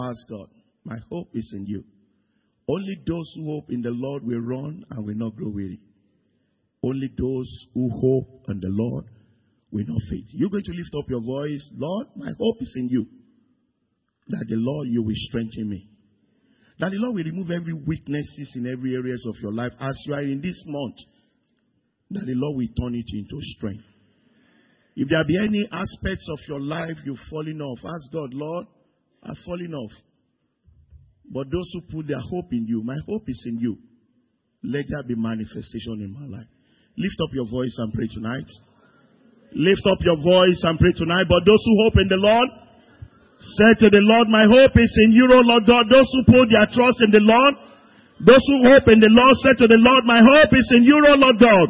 Ask God. My hope is in you. Only those who hope in the Lord will run and will not grow weary. Only those who hope in the Lord will not faint. You're going to lift up your voice. Lord, my hope is in you. That the Lord, you will strengthen me. That the Lord will remove every weaknesses in every areas of your life as you are in this month. That the Lord will turn it into strength. If there be any aspects of your life you've fallen off, ask God, Lord, I've fallen off. But those who put their hope in you, my hope is in you. Let there be manifestation in my life. Lift up your voice and pray tonight. Lift up your voice and pray tonight. But those who hope in the Lord, say to the Lord, my hope is in you, O Lord God. Those who put their trust in the Lord, those who hope in the Lord, say to the Lord, my hope is in you, O Lord God.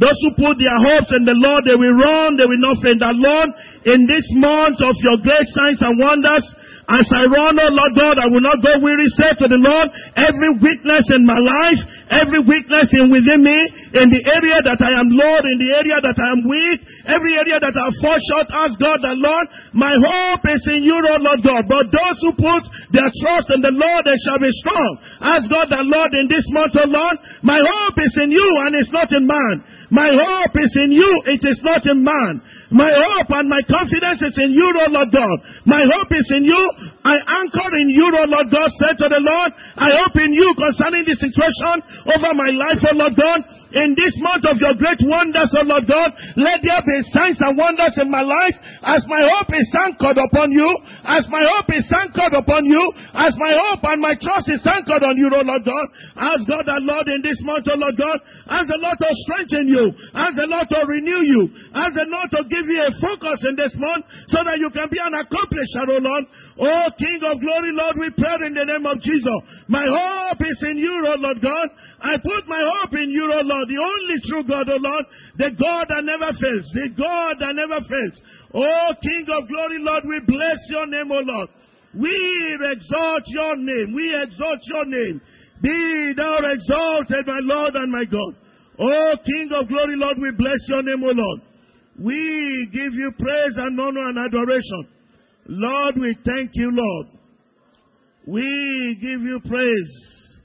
Those who put their hopes in the Lord, they will run, they will not faint. The Lord, in this month of your great signs and wonders, as I run, oh Lord God, I will not go weary. Say to the Lord, every weakness in my life, every weakness in within me, in the area that I am Lord, in the area that I am weak, every area that I fall short, ask God the Lord, my hope is in you, Lord God. But those who put their trust in the Lord, they shall be strong. Ask God the Lord in this month, Lord, my hope is in you and it's not in man. My hope is in you, it is not in man. My hope and my confidence is in you, O Lord God. My hope is in you. I anchor in you, O Lord God. Said to the Lord, I hope in you concerning the situation over my life, O Lord God. In this month of your great wonders, O Lord God, let there be signs and wonders in my life as my hope is anchored upon you, as my hope is anchored upon you, as my hope and my trust is anchored on you, O Lord God. Ask God and Lord in this month, O Lord God, ask the Lord to strengthen you, ask the Lord to renew you, ask the Lord to give you a focus in this month so that you can be an accomplisher, O Lord. Oh King of glory, Lord, we pray in the name of Jesus. My hope is in you, O Lord God. I put my hope in you, O Lord, the only true God, O Lord, the God that never fails, the God that never fails. O King of glory, Lord, we bless your name, O Lord. We exalt your name. We exalt your name. Be thou exalted, my Lord and my God. O King of glory, Lord, we bless your name, O Lord. We give you praise and honor and adoration. Lord, we thank you, Lord. We give you praise.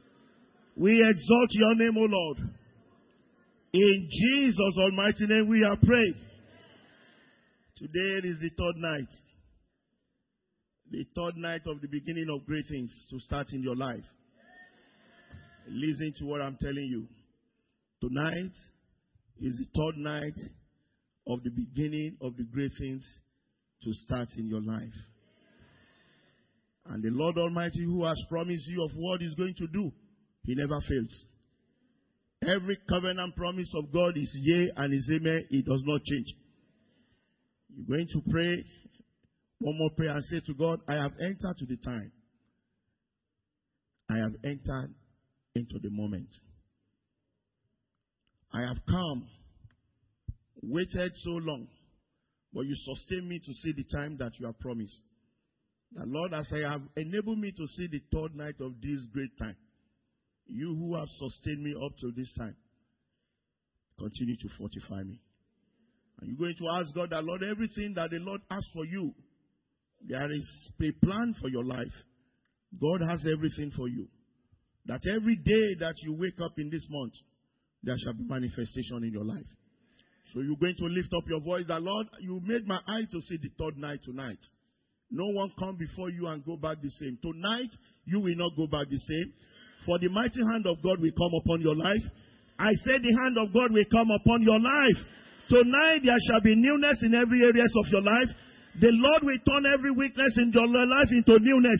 We exalt your name, O Lord. In Jesus' almighty name we are praying. Today is the third night. The third night of the beginning of great things to start in your life. Listen to what I'm telling you. Tonight is the third night of the beginning of the great things to start in your life. And the Lord Almighty, who has promised you of what He's going to do, He never fails. Every covenant promise of God is yea and is amen. It does not change. You're going to pray one more prayer and say to God, I have entered to the time. I have entered into the moment. I have come, waited so long, but you sustain me to see the time that you have promised. The Lord, as I have enabled me to see the third night of this great time, you who have sustained me up to this time, continue to fortify me. And you're going to ask God that, Lord, everything that the Lord asks for you, there is a plan for your life. God has everything for you. That every day that you wake up in this month, there shall be manifestation in your life. So you're going to lift up your voice that, Lord, you made my eye to see the third night tonight. No one come before you and go back the same. Tonight, you will not go back the same. For the mighty hand of God will come upon your life. I say the hand of God will come upon your life. Tonight there shall be newness in every areas of your life. The Lord will turn every weakness in your life into newness.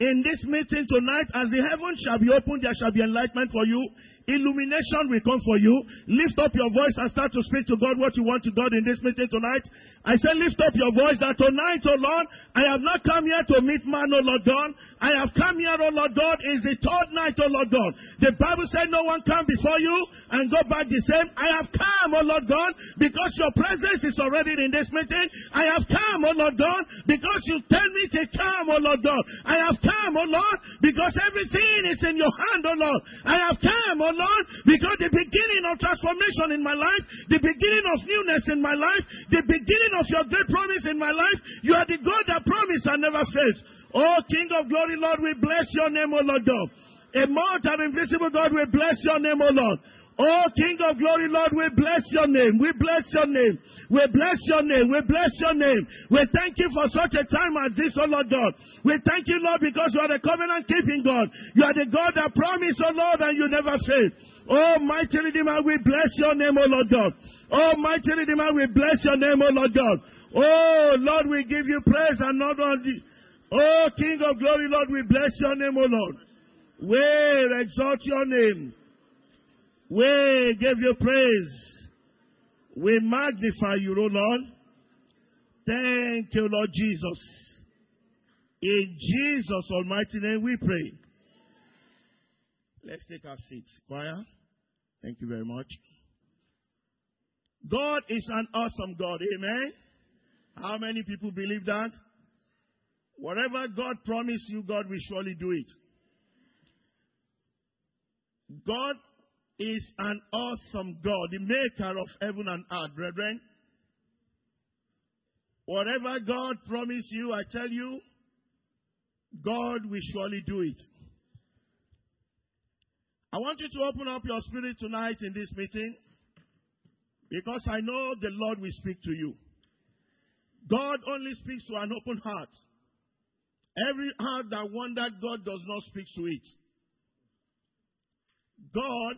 In this meeting tonight, as the heavens shall be opened, there shall be enlightenment for you. Illumination will come for you. Lift up your voice and start to speak to God what you want to God in this meeting tonight. I say lift up your voice that tonight, oh Lord, I have not come here to meet man, oh Lord God. I have come here, oh Lord God, is the third night, oh Lord God. The Bible said no one come before you and go back the same. I have come, oh Lord God, because your presence is already in this meeting. I have come, oh Lord God, because you tell me to come, oh Lord God. I have come, oh Lord, because everything is in your hand, oh Lord. I have come, oh Lord, because the beginning of transformation in my life, the beginning of newness in my life, the beginning of your great promise in my life, you are the God that promised and never fails. Oh, King of glory, Lord, we bless your name, O Lord God. A mount of invisible God, we bless your name, O Lord. Oh, King of glory, Lord, we bless your name. We bless your name. We bless your name. We bless your name. We thank you for such a time as this, oh Lord God. We thank you, Lord, because you are the covenant keeping God. You are the God that promised, oh Lord, and you never fail. Oh, mighty Redeemer, we bless your name, oh Lord God. Oh, mighty Redeemer, we bless your name, oh Lord God. Oh, Lord, we give you praise and not only. Oh, King of glory, Lord, we bless your name, oh Lord. We exalt your name. We give you praise. We magnify you, O Lord. Thank you, Lord Jesus. In Jesus' almighty name we pray. Let's take our seats. Choir, thank you very much. God is an awesome God. Amen. How many people believe that? Whatever God promised you, God will surely do it. God is an awesome God, the maker of heaven and earth, brethren. Whatever God promised you, I tell you, God will surely do it. I want you to open up your spirit tonight in this meeting because I know the Lord will speak to you. God only speaks to an open heart. Every heart that wonders, God does not speak to it. God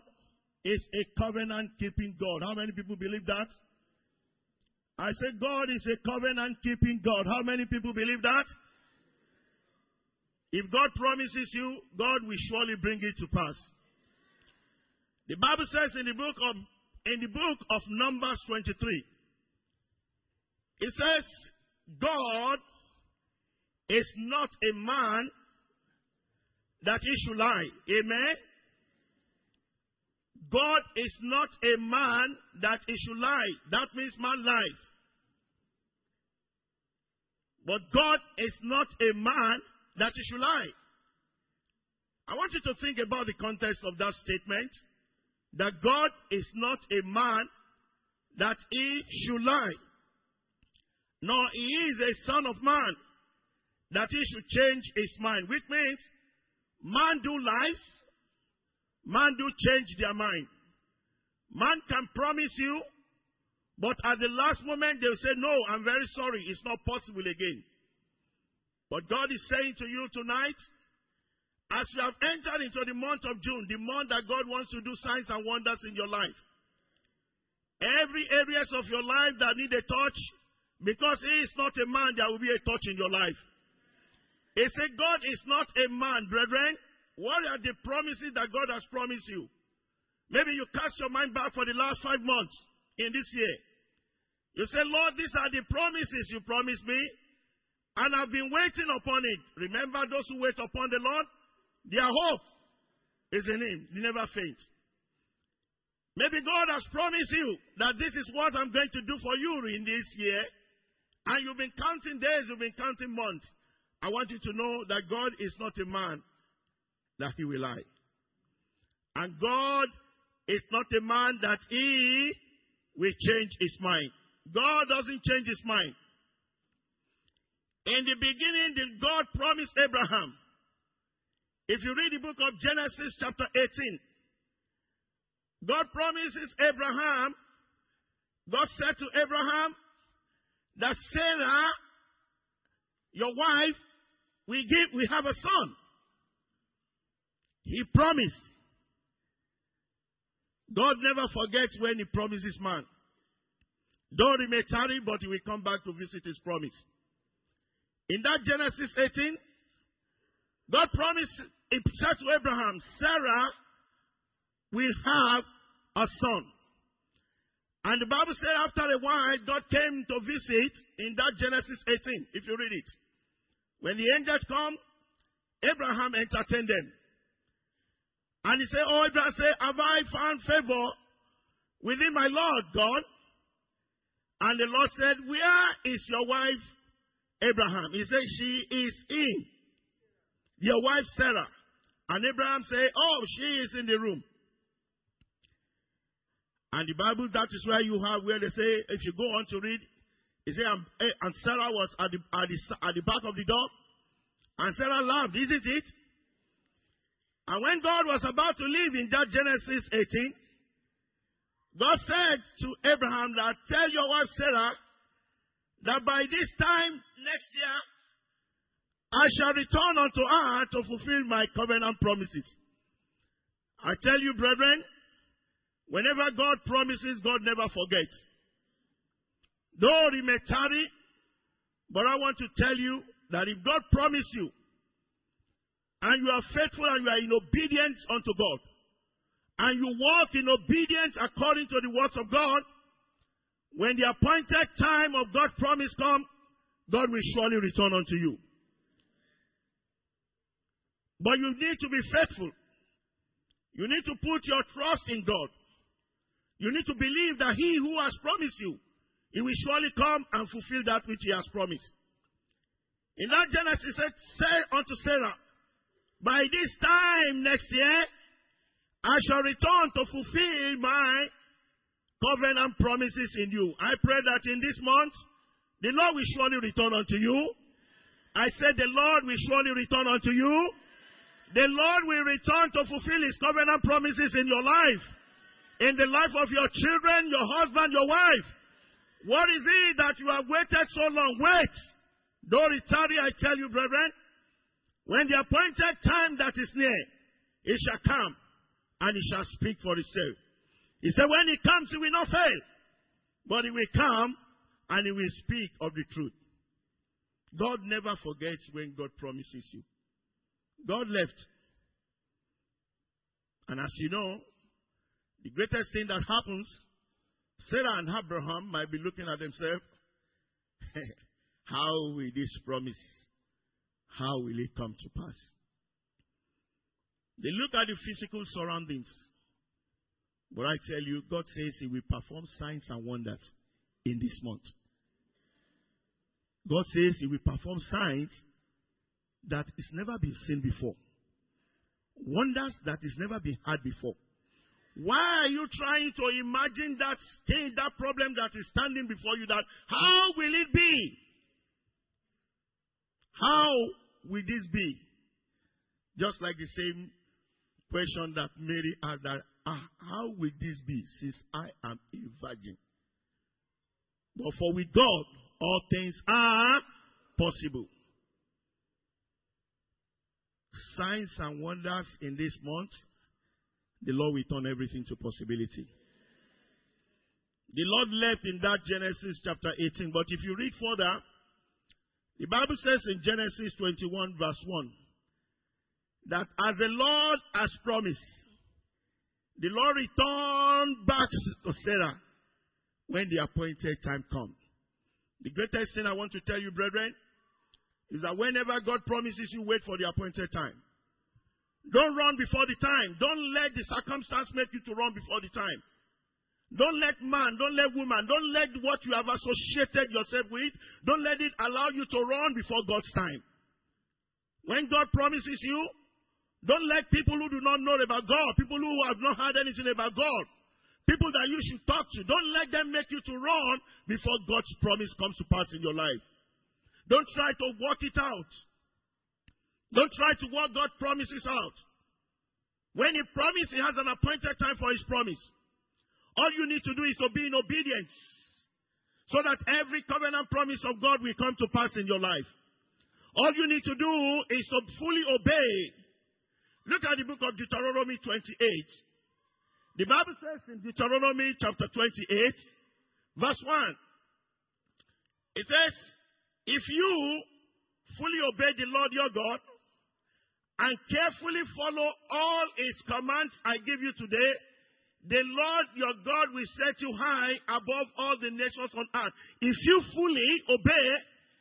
is a covenant keeping God. How many people believe that? I said God is a covenant keeping God. How many people believe that? If God promises you, God will surely bring it to pass. The Bible says in the book of in the book of Numbers 23, it says, God is not a man that he should lie. Amen. God is not a man that he should lie. That means man lies. But God is not a man that he should lie. I want you to think about the context of that statement. That God is not a man that he should lie. Nor he is a son of man that he should change his mind. Which means man do lies Man do change their mind. Man can promise you, but at the last moment they'll say, No, I'm very sorry, it's not possible again. But God is saying to you tonight, as you have entered into the month of June, the month that God wants to do signs and wonders in your life, every areas of your life that need a touch, because He is not a man, there will be a touch in your life. He said, God is not a man, brethren. What are the promises that God has promised you? Maybe you cast your mind back for the last five months in this year. You say, Lord, these are the promises you promised me, and I've been waiting upon it. Remember those who wait upon the Lord? Their hope is in Him. He never faints. Maybe God has promised you that this is what I'm going to do for you in this year, and you've been counting days, you've been counting months. I want you to know that God is not a man that he will lie. And God is not a man that he will change his mind. God doesn't change his mind. In the beginning, did God promise Abraham? If you read the book of Genesis, chapter 18, God promises Abraham, God said to Abraham that Sarah, your wife, we give, we have a son. He promised. God never forgets when He promises man. Though he may tarry, but He will come back to visit His promise. In that Genesis 18, God promised, said to Abraham, Sarah will have a son. And the Bible said after a while, God came to visit in that Genesis 18, if you read it. When the angels come, Abraham entertained them. And he said, Oh, Abraham said, Have I found favor within my Lord God? And the Lord said, Where is your wife, Abraham? He said, She is in. Your wife, Sarah. And Abraham said, Oh, she is in the room. And the Bible, that is where you have where they say, if you go on to read, it say, and, eh, and Sarah was at the, at, the, at the back of the door, and Sarah laughed, isn't it? And when God was about to leave in that Genesis 18, God said to Abraham that tell your wife Sarah that by this time next year I shall return unto her to fulfill my covenant promises. I tell you, brethren, whenever God promises, God never forgets. Though he may tarry, but I want to tell you that if God promised you, and you are faithful and you are in obedience unto God, and you walk in obedience according to the words of God, when the appointed time of God's promise comes, God will surely return unto you. But you need to be faithful. You need to put your trust in God. You need to believe that He who has promised you, He will surely come and fulfill that which He has promised. In that Genesis said, Say unto Sarah, by this time next year, I shall return to fulfill my covenant promises in you. I pray that in this month, the Lord will surely return unto you. I said, The Lord will surely return unto you. The Lord will return to fulfill His covenant promises in your life, in the life of your children, your husband, your wife. What is it that you have waited so long? Wait. Don't tarry, I tell you, brethren. When the appointed time that is near, it shall come and he shall speak for himself. He said, when he comes, he will not fail, but he will come and he will speak of the truth. God never forgets when God promises you. God left. And as you know, the greatest thing that happens, Sarah and Abraham might be looking at themselves. How will this promise how will it come to pass? They look at the physical surroundings. But I tell you, God says He will perform signs and wonders in this month. God says He will perform signs that is never been seen before. Wonders that is never been had before. Why are you trying to imagine that thing, that problem that is standing before you? That how will it be? How will this be? Just like the same question that Mary asked that, ah, how will this be since I am a virgin? But for with God, all things are possible. Signs and wonders in this month, the Lord will turn everything to possibility. The Lord left in that Genesis chapter 18, but if you read further, the Bible says in Genesis 21, verse 1, that as the Lord has promised, the Lord returned back to Sarah when the appointed time comes. The greatest thing I want to tell you, brethren, is that whenever God promises you, wait for the appointed time. Don't run before the time. Don't let the circumstance make you to run before the time. Don't let man, don't let woman, don't let what you have associated yourself with, don't let it allow you to run before God's time. When God promises you, don't let people who do not know about God, people who have not heard anything about God, people that you should talk to, don't let them make you to run before God's promise comes to pass in your life. Don't try to work it out. Don't try to work God's promises out. When He promises, He has an appointed time for His promise. All you need to do is to be in obedience so that every covenant promise of God will come to pass in your life. All you need to do is to fully obey. Look at the book of Deuteronomy 28. The Bible says in Deuteronomy chapter 28, verse 1, it says, If you fully obey the Lord your God and carefully follow all his commands I give you today, the Lord your God will set you high above all the nations on earth. If you fully obey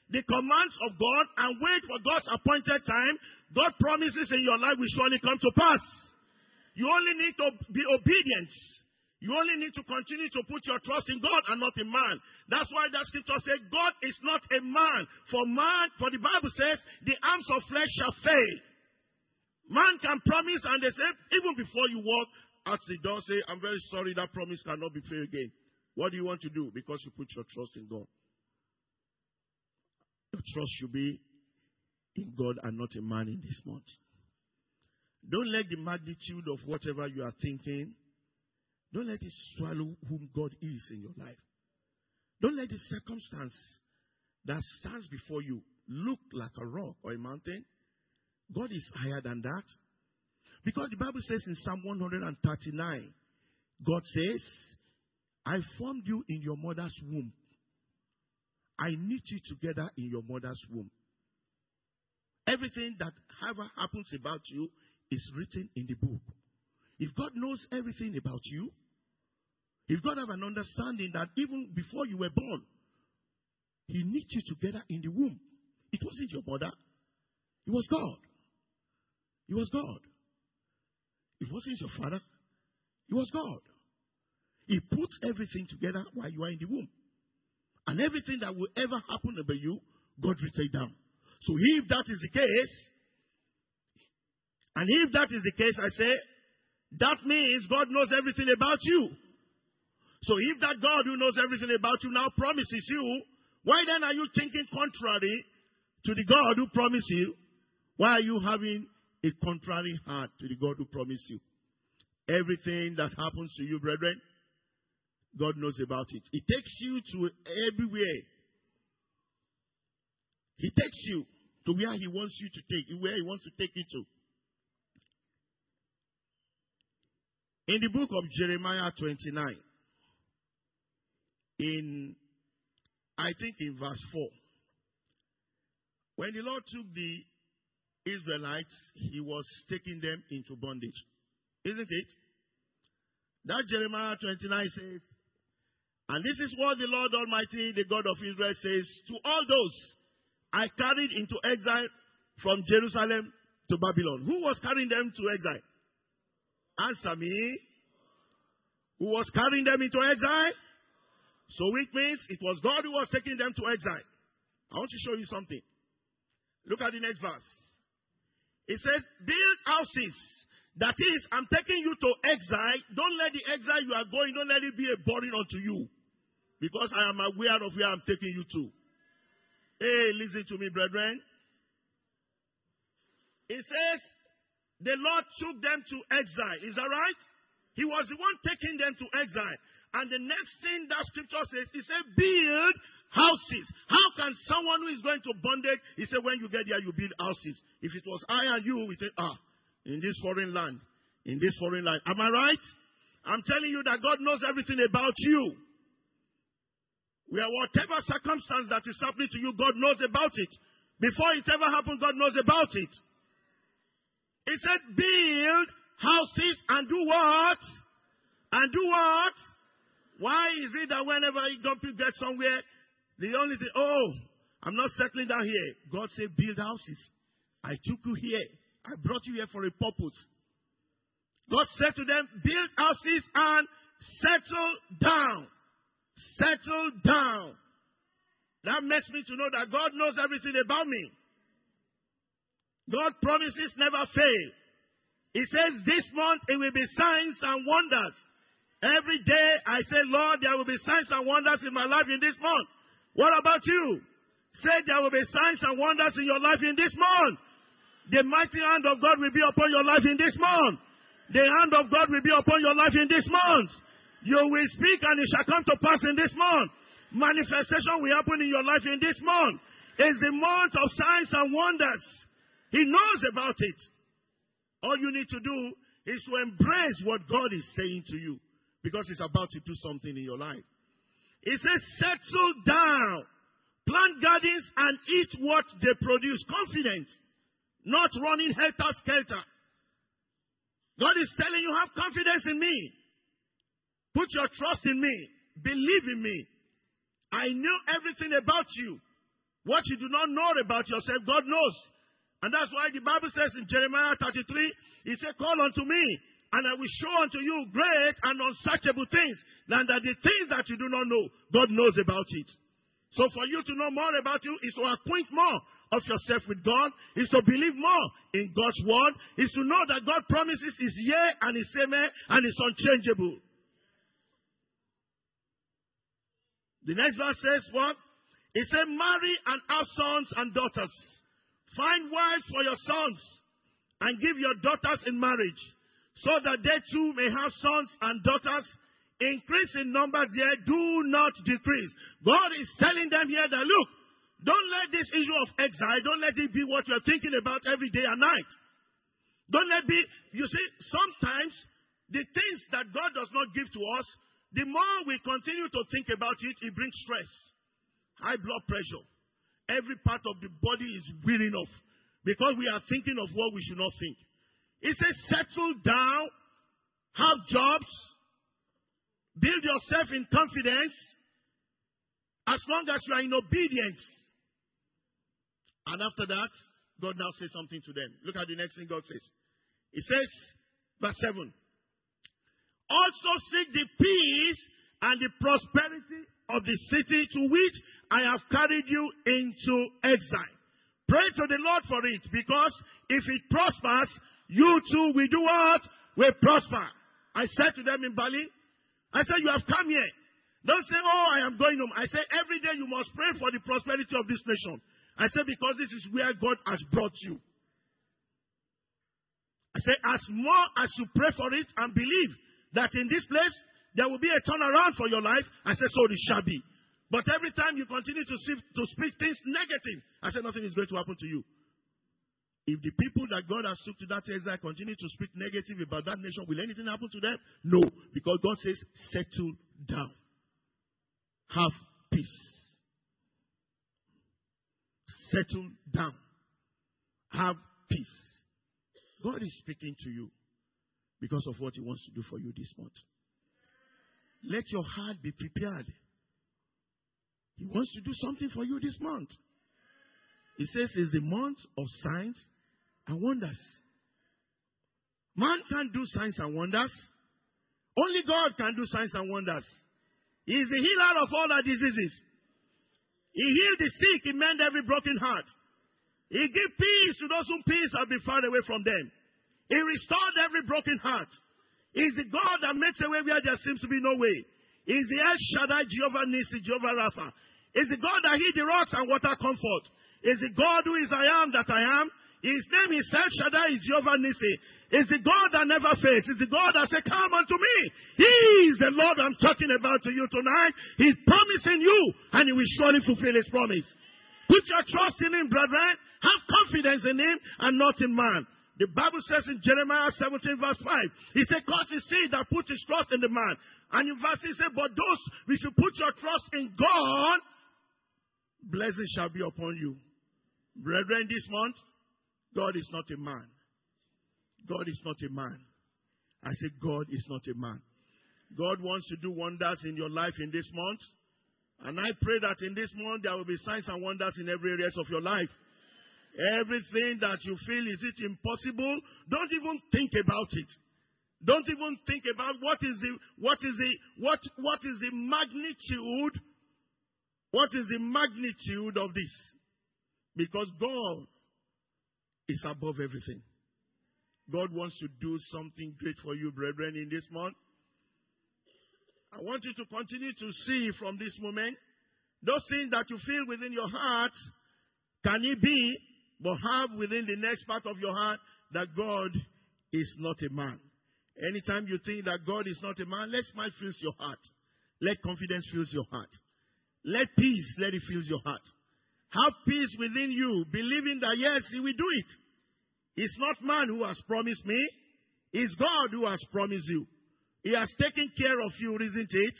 the commands of God and wait for God's appointed time, God promises in your life will surely come to pass. You only need to be obedient. You only need to continue to put your trust in God and not in man. That's why that scripture says God is not a man. For man, for the Bible says, the arms of flesh shall fail. Man can promise and they say, even before you walk, at the door, say, I'm very sorry that promise cannot be failed again. What do you want to do? Because you put your trust in God. Your trust should be in God and not in man in this month. Don't let the magnitude of whatever you are thinking, don't let it swallow whom God is in your life. Don't let the circumstance that stands before you look like a rock or a mountain. God is higher than that. Because the Bible says in Psalm 139, God says, I formed you in your mother's womb. I knit you together in your mother's womb. Everything that ever happens about you is written in the book. If God knows everything about you, if God have an understanding that even before you were born, He knit you together in the womb. It wasn't your mother. It was God. It was God. It wasn't your father. It was God. He put everything together while you are in the womb. And everything that will ever happen about you, God will take down. So if that is the case, and if that is the case, I say, that means God knows everything about you. So if that God who knows everything about you now promises you, why then are you thinking contrary to the God who promised you? Why are you having a contrary heart to the God who promised you? Everything that happens to you, brethren, God knows about it. He takes you to everywhere. He takes you to where He wants you to take, where He wants to take you to. In the book of Jeremiah 29, in, I think in verse 4, when the Lord took the Israelites, He was taking them into bondage. Isn't it? That Jeremiah 29 says, and this is what the Lord Almighty, the God of Israel, says to all those I carried into exile from Jerusalem to Babylon. Who was carrying them to exile? Answer me. Who was carrying them into exile? So it means it was God who was taking them to exile. I want to show you something. Look at the next verse. It said, build houses. That is, I'm taking you to exile. Don't let the exile you are going, don't let it be a burden unto you. Because I am aware of where I'm taking you to. Hey, listen to me, brethren. It says, the Lord took them to exile. Is that right? He was the one taking them to exile. And the next thing that scripture says, he said, build houses. How can someone who is going to bondage, he said, when you get there, you build houses. If it was I and you, we say, ah, in this foreign land, in this foreign land. Am I right? I'm telling you that God knows everything about you. Where whatever circumstance that is happening to you, God knows about it. Before it ever happened, God knows about it. He said, build houses and do what? And do what? Why is it that whenever you get somewhere, the only thing, oh, I'm not settling down here. God said, build houses. I took you here. I brought you here for a purpose. God said to them, build houses and settle down. Settle down. That makes me to know that God knows everything about me. God promises never fail. He says this month it will be signs and wonders. Every day I say, Lord, there will be signs and wonders in my life in this month. What about you? Say there will be signs and wonders in your life in this month. The mighty hand of God will be upon your life in this month. The hand of God will be upon your life in this month. You will speak and it shall come to pass in this month. Manifestation will happen in your life in this month. It's the month of signs and wonders. He knows about it. All you need to do is to embrace what God is saying to you because He's about to do something in your life. He says, settle down, plant gardens and eat what they produce. Confidence, not running helter skelter. God is telling you, have confidence in me. Put your trust in me. Believe in me. I know everything about you. What you do not know about yourself, God knows. And that's why the Bible says in Jeremiah 33, He said, Call unto me, and I will show unto you great and unsearchable things, than that the things that you do not know, God knows about it. So for you to know more about you is to acquaint more of yourself with God, is to believe more in God's word, is to know that God promises is yea and is amen and is unchangeable. The next verse says what? It says, marry and have sons and daughters. Find wives for your sons and give your daughters in marriage so that they too may have sons and daughters. Increase in number here, do not decrease. God is telling them here that look, don't let this issue of exile, don't let it be what you're thinking about every day and night. Don't let be, you see, sometimes the things that God does not give to us, the more we continue to think about it, it brings stress, high blood pressure. Every part of the body is wearing off because we are thinking of what we should not think. He says, settle down, have jobs, build yourself in confidence, as long as you are in obedience. And after that, God now says something to them. Look at the next thing God says. He says, verse 7 Also seek the peace and the prosperity of the city to which I have carried you into exile. Pray to the Lord for it because if it prospers, you too will do what? Will prosper. I said to them in Bali, I said, You have come here. Don't say, Oh, I am going home. I say, Every day you must pray for the prosperity of this nation. I said, Because this is where God has brought you. I say, As more as you pray for it and believe that in this place there will be a turnaround for your life, I said, So it shall be. But every time you continue to speak, to speak things negative, I said, Nothing is going to happen to you. If the people that God has took to that exile continue to speak negative about that nation, will anything happen to them? No, because God says, settle down. Have peace. Settle down. Have peace. God is speaking to you because of what He wants to do for you this month. Let your heart be prepared. He wants to do something for you this month. He says it's the month of signs and wonders. Man can't do signs and wonders. Only God can do signs and wonders. He is the healer of all our diseases. He healed the sick, he mended every broken heart. He gave peace to those whom peace have been far away from them. He restored every broken heart. He is the God that makes a way where there seems to be no way. He is the El Shaddai, Jehovah Nissi, Jehovah Rapha. He is the God that hid the rocks and water comfort. He is the God who is I am that I am. His name is El Shaddai, is Jehovah Nissi. Is the God that never fails. Is the God that said, Come unto me. He is the Lord I'm talking about to you tonight. He's promising you, and He will surely fulfill His promise. Put your trust in Him, brethren. Have confidence in Him and not in man. The Bible says in Jeremiah 17, verse 5, He said, God is he that put his trust in the man. And in verse 6, He said, But those we should put your trust in God, blessings shall be upon you. Brethren, this month, God is not a man. God is not a man. I say, God is not a man. God wants to do wonders in your life in this month. And I pray that in this month there will be signs and wonders in every area of your life. Everything that you feel is it impossible, don't even think about it. Don't even think about what is the what is the what what is the magnitude what is the magnitude of this? Because God is above everything. God wants to do something great for you, brethren, in this month. I want you to continue to see from this moment those things that you feel within your heart. Can it be, but have within the next part of your heart that God is not a man. Anytime you think that God is not a man, let smile fill your heart. Let confidence fill your heart. Let peace let it fill your heart. Have peace within you, believing that yes, He will do it. It's not man who has promised me, it's God who has promised you. He has taken care of you, isn't it?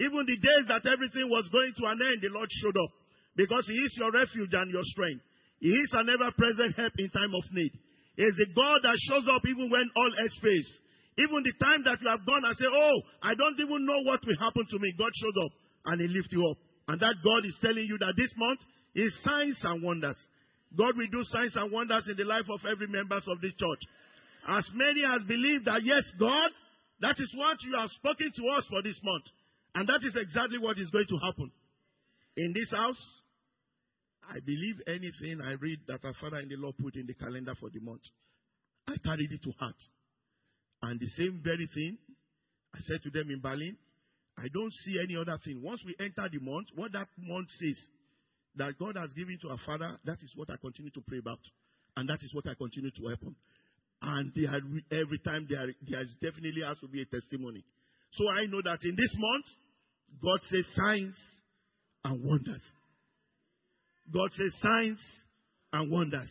Even the days that everything was going to an end, the Lord showed up. Because He is your refuge and your strength. He is an ever present help in time of need. He is a God that shows up even when all else fails. Even the time that you have gone and say, Oh, I don't even know what will happen to me. God showed up and He lifted you up. And that God is telling you that this month is signs and wonders. God will do signs and wonders in the life of every members of the church. As many as believe that yes, God, that is what you have spoken to us for this month. And that is exactly what is going to happen. In this house, I believe anything I read that our Father in the Lord put in the calendar for the month. I carried it to heart. And the same very thing I said to them in Berlin, I don't see any other thing. Once we enter the month, what that month says that God has given to our Father, that is what I continue to pray about. And that is what I continue to help on. And are, every time there, there definitely has to be a testimony. So I know that in this month, God says signs and wonders. God says signs and wonders.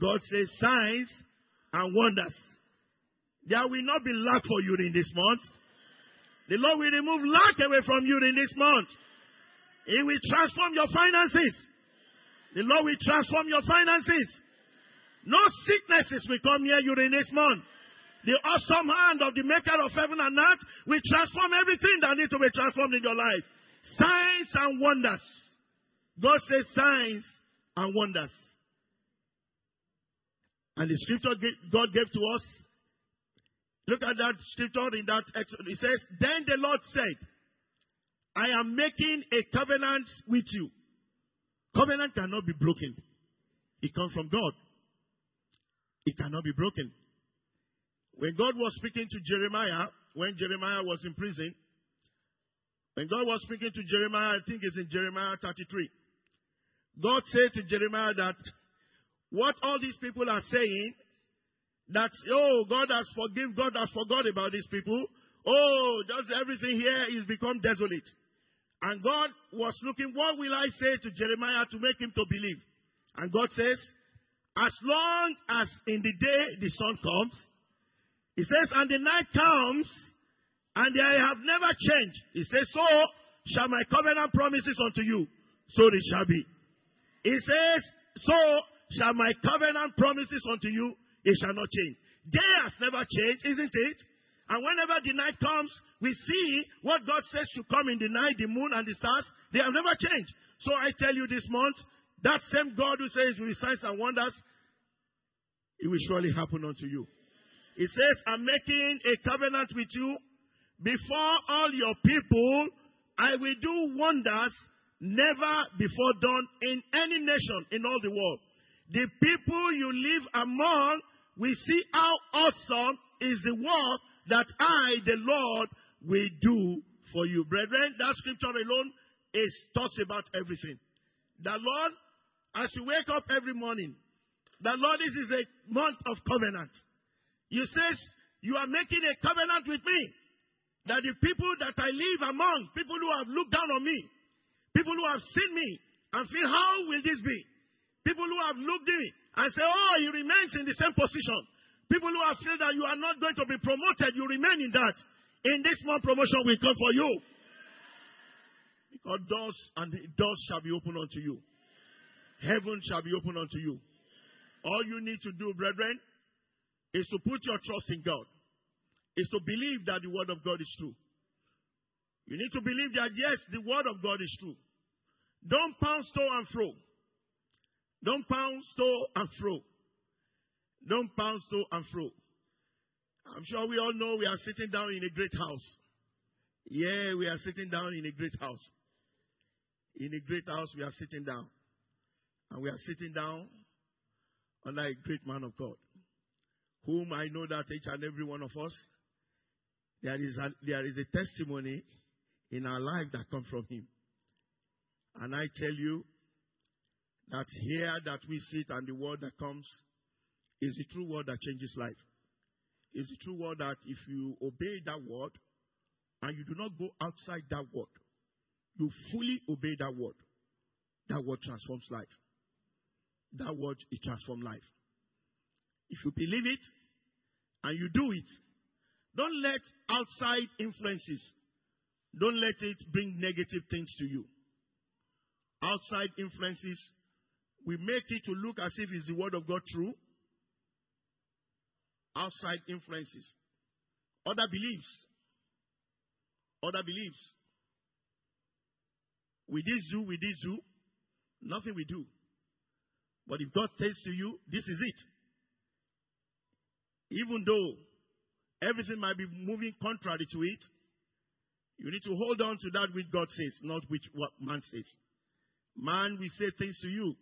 God says signs and wonders. There will not be lack for you in this month. The Lord will remove lack away from you in this month. He will transform your finances. The Lord will transform your finances. No sicknesses will come near you in this month. The awesome hand of the maker of heaven and earth will transform everything that needs to be transformed in your life. Signs and wonders. God says signs and wonders. And the scripture God gave to us Look at that scripture in that It says, Then the Lord said, I am making a covenant with you. Covenant cannot be broken. It comes from God. It cannot be broken. When God was speaking to Jeremiah, when Jeremiah was in prison, when God was speaking to Jeremiah, I think it's in Jeremiah 33. God said to Jeremiah that what all these people are saying that, oh, God has forgiven, God has forgot about these people. Oh, just everything here is become desolate. And God was looking, what will I say to Jeremiah to make him to believe? And God says, as long as in the day the sun comes, he says, and the night comes, and I have never changed. He says, so shall my covenant promises unto you, so it shall be. He says, so shall my covenant promises unto you, it shall not change. Day has never changed, isn't it? And whenever the night comes, we see what God says should come in the night, the moon and the stars. They have never changed. So I tell you this month, that same God who says with signs and wonders, it will surely happen unto you. He says, I'm making a covenant with you. Before all your people, I will do wonders never before done in any nation in all the world. The people you live among we see how awesome is the work that I, the Lord, will do for you. Brethren, that scripture alone is talks about everything. The Lord, as you wake up every morning, the Lord, this is a month of covenant. You says, you are making a covenant with me. That the people that I live among, people who have looked down on me, people who have seen me, and feel, how will this be? People who have looked at me and say, oh, he remains in the same position. People who have feel that you are not going to be promoted, you remain in that. In this month, promotion will come for you. Because doors and doors shall be opened unto you. Heaven shall be opened unto you. All you need to do, brethren, is to put your trust in God. Is to believe that the word of God is true. You need to believe that yes, the word of God is true. Don't pound to and fro. Don't pound to and fro. Don't pound to and fro. I'm sure we all know we are sitting down in a great house. Yeah, we are sitting down in a great house. In a great house, we are sitting down. And we are sitting down under a great man of God, whom I know that each and every one of us, there is a, there is a testimony in our life that comes from him. And I tell you, that here that we sit and the word that comes is the true word that changes life. Is the true word that if you obey that word and you do not go outside that word, you fully obey that word. That word transforms life. That word it transforms life. If you believe it and you do it, don't let outside influences, don't let it bring negative things to you. Outside influences we make it to look as if it's the word of God true. Outside influences, other beliefs, other beliefs. We did do, we did do, nothing we do. But if God says to you, this is it. Even though everything might be moving contrary to it, you need to hold on to that which God says, not which what man says. Man will say things to you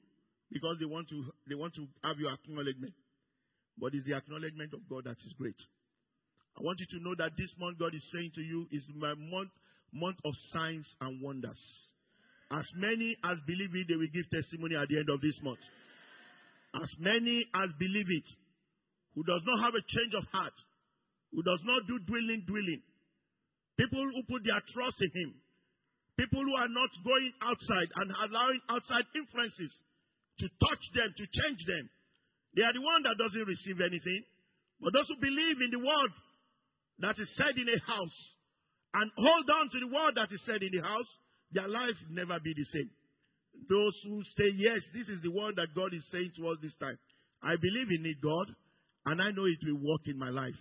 because they want to they want to have your acknowledgement. But it's the acknowledgement of God that is great. I want you to know that this month God is saying to you is my month month of signs and wonders. As many as believe it, they will give testimony at the end of this month. As many as believe it, who does not have a change of heart, who does not do dwelling, dwelling, people who put their trust in Him, people who are not going outside and allowing outside influences to touch them, to change them, they are the one that doesn't receive anything. But those who believe in the word that is said in a house and hold on to the word that is said in the house, their life will never be the same. Those who say, Yes, this is the word that God is saying to us this time. I believe in it, God, and I know it will work in my life.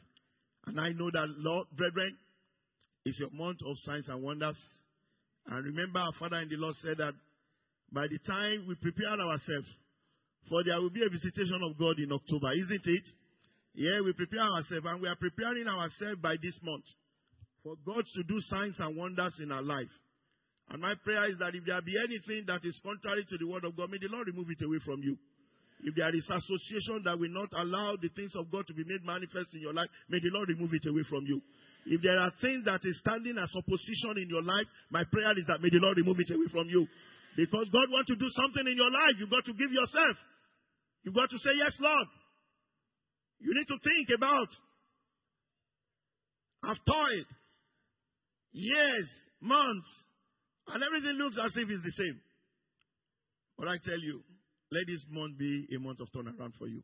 And I know that, Lord, brethren, it's your month of signs and wonders. And remember, our Father in the Lord said that by the time we prepare ourselves, for there will be a visitation of God in October, isn't it? Yeah, we prepare ourselves, and we are preparing ourselves by this month for God to do signs and wonders in our life. And my prayer is that if there be anything that is contrary to the word of God, may the Lord remove it away from you. If there is association that will not allow the things of God to be made manifest in your life, may the Lord remove it away from you. If there are things that is standing as opposition in your life, my prayer is that may the Lord remove it away from you. Because God wants to do something in your life, you've got to give yourself. You've got to say, Yes, Lord. You need to think about. I've toiled years, months, and everything looks as if it's the same. But I tell you, let this month be a month of turnaround for you.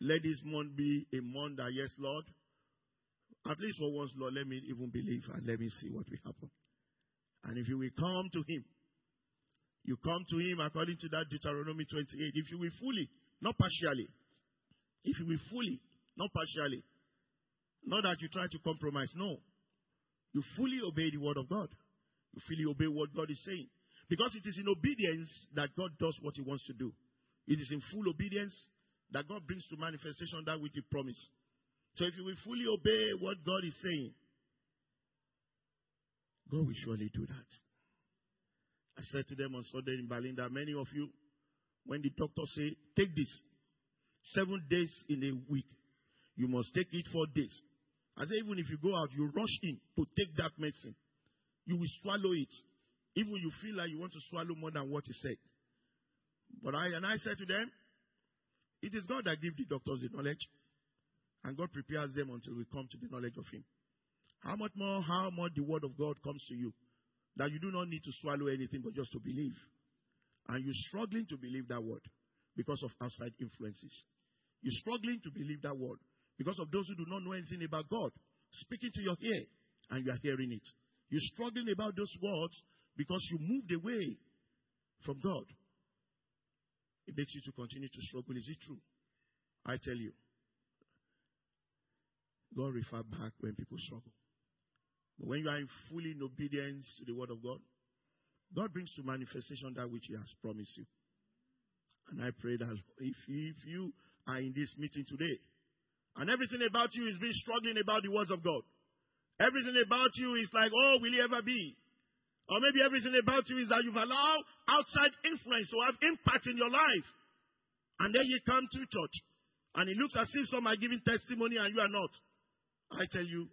Let this month be a month that, yes, Lord, at least for once, Lord, let me even believe and let me see what will happen. And if you will come to Him, you come to Him according to that Deuteronomy 28. If you will fully, not partially, if you will fully, not partially, not that you try to compromise, no. You fully obey the word of God. You fully obey what God is saying. Because it is in obedience that God does what He wants to do. It is in full obedience that God brings to manifestation that which He promised. So if you will fully obey what God is saying, God will surely do that. I said to them on Sunday in Berlin that many of you, when the doctor say, take this, seven days in a week, you must take it for days. I say, even if you go out, you rush in to take that medicine. You will swallow it. Even you feel like you want to swallow more than what he said. But I and I said to them, it is God that gives the doctors the knowledge. And God prepares them until we come to the knowledge of Him. How much more, how much the word of God comes to you. That you do not need to swallow anything but just to believe. And you're struggling to believe that word because of outside influences. You're struggling to believe that word because of those who do not know anything about God speaking to your ear and you are hearing it. You're struggling about those words because you moved away from God. It makes you to continue to struggle. Is it true? I tell you. God refer back when people struggle. But when you are in fully in obedience to the word of God, God brings to manifestation that which He has promised you. And I pray that if, if you are in this meeting today, and everything about you is being struggling about the words of God, everything about you is like, oh, will He ever be? Or maybe everything about you is that you've allowed outside influence to have impact in your life. And then you come to church. And it looks as if some are giving testimony and you are not. I tell you,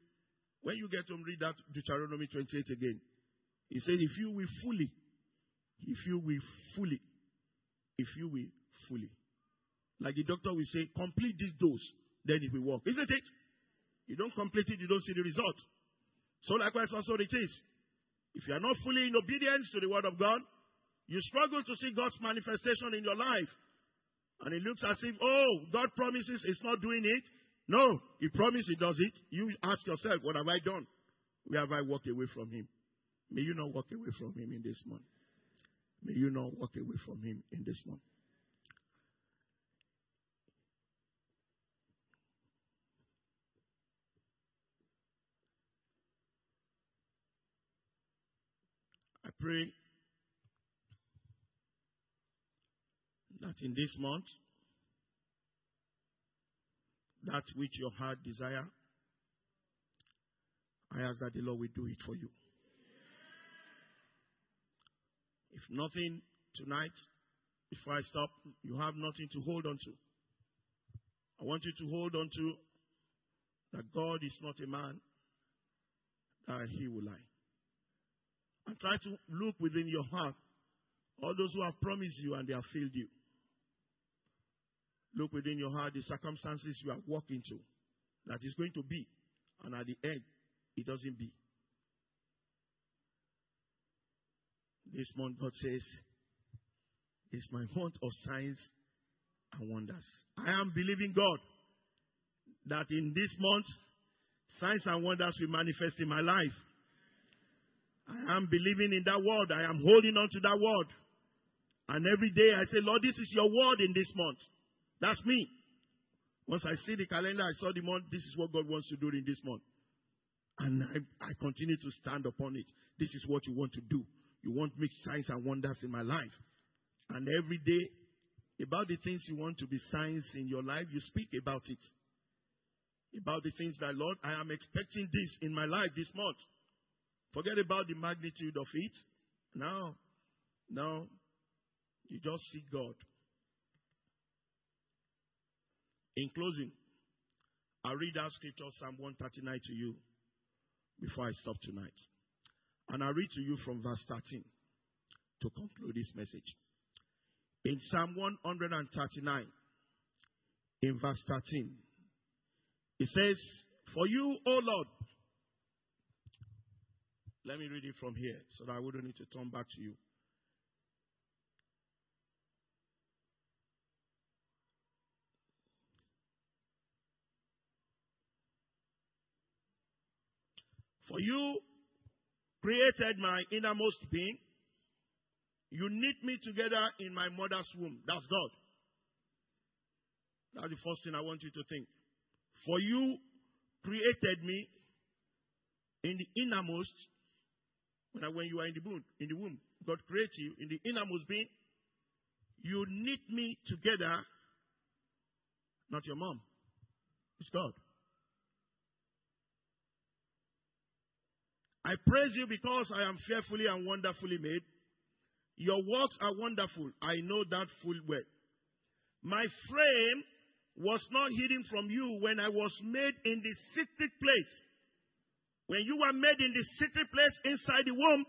when you get home, read that Deuteronomy 28 again. He said, if you will fully, if you will fully, if you will fully. Like the doctor will say, complete this dose, then it will work. Isn't it? You don't complete it, you don't see the result. So likewise also it is. If you are not fully in obedience to the word of God, you struggle to see God's manifestation in your life. And it looks as if, oh, God promises it's not doing it. No, He promised He does it. You ask yourself, what have I done? Where have I walked away from Him? May you not walk away from Him in this month. May you not walk away from Him in this month. I pray that in this month, that which your heart desire, I ask that the Lord will do it for you. If nothing tonight, before I stop, you have nothing to hold on to. I want you to hold on to that God is not a man that he will lie. And try to look within your heart all those who have promised you and they have failed you. Look within your heart the circumstances you are walking to that is going to be, and at the end, it doesn't be. This month, God says, it's my month of signs and wonders. I am believing God that in this month, signs and wonders will manifest in my life. I am believing in that word. I am holding on to that word. And every day I say, Lord, this is your word in this month. That's me. Once I see the calendar, I saw the month, this is what God wants to do in this month. And I, I continue to stand upon it. This is what you want to do. You want me signs and wonders in my life. And every day, about the things you want to be signs in your life, you speak about it. About the things that, Lord, I am expecting this in my life this month. Forget about the magnitude of it. Now, now, you just see God. In closing, I'll read that scripture, Psalm 139, to you before I stop tonight. And I'll read to you from verse 13 to conclude this message. In Psalm 139, in verse 13, it says, For you, O Lord, let me read it from here so that I wouldn't need to turn back to you. For you created my innermost being. You knit me together in my mother's womb. That's God. That's the first thing I want you to think. For you created me in the innermost. When, when you are in the womb, in the womb, God created you in the innermost being. You knit me together. Not your mom. It's God. I praise you because I am fearfully and wonderfully made. Your works are wonderful. I know that full well. My frame was not hidden from you when I was made in the secret place. When you were made in the secret place inside the womb,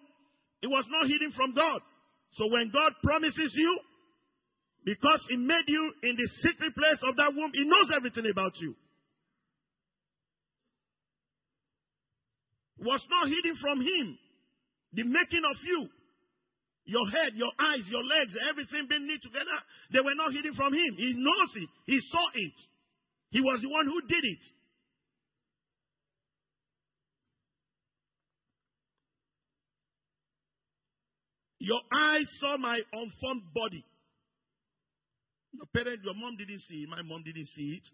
it was not hidden from God. So when God promises you, because He made you in the secret place of that womb, He knows everything about you. Was not hidden from him. The making of you, your head, your eyes, your legs, everything being knit together, they were not hidden from him. He knows it. He saw it. He was the one who did it. Your eyes saw my unformed body. Your parent, your mom didn't see it. My mom didn't see it.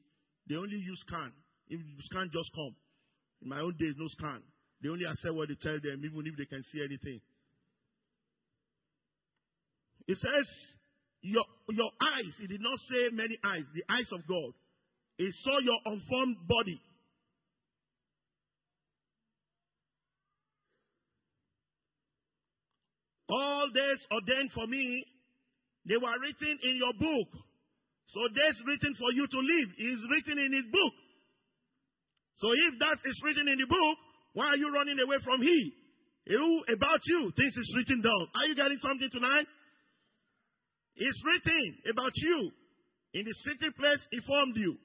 They only use scan. If scan just come. In my own days, no scan. They only accept what they tell them, even if they can see anything. It says, your, your eyes, it did not say many eyes, the eyes of God. It saw your unformed body. All days ordained for me, they were written in your book. So days written for you to live is written in his book. So if that is written in the book, why are you running away from He? Who about you? Things is written down. Are you getting something tonight? It's written about you. In the secret place, He formed you.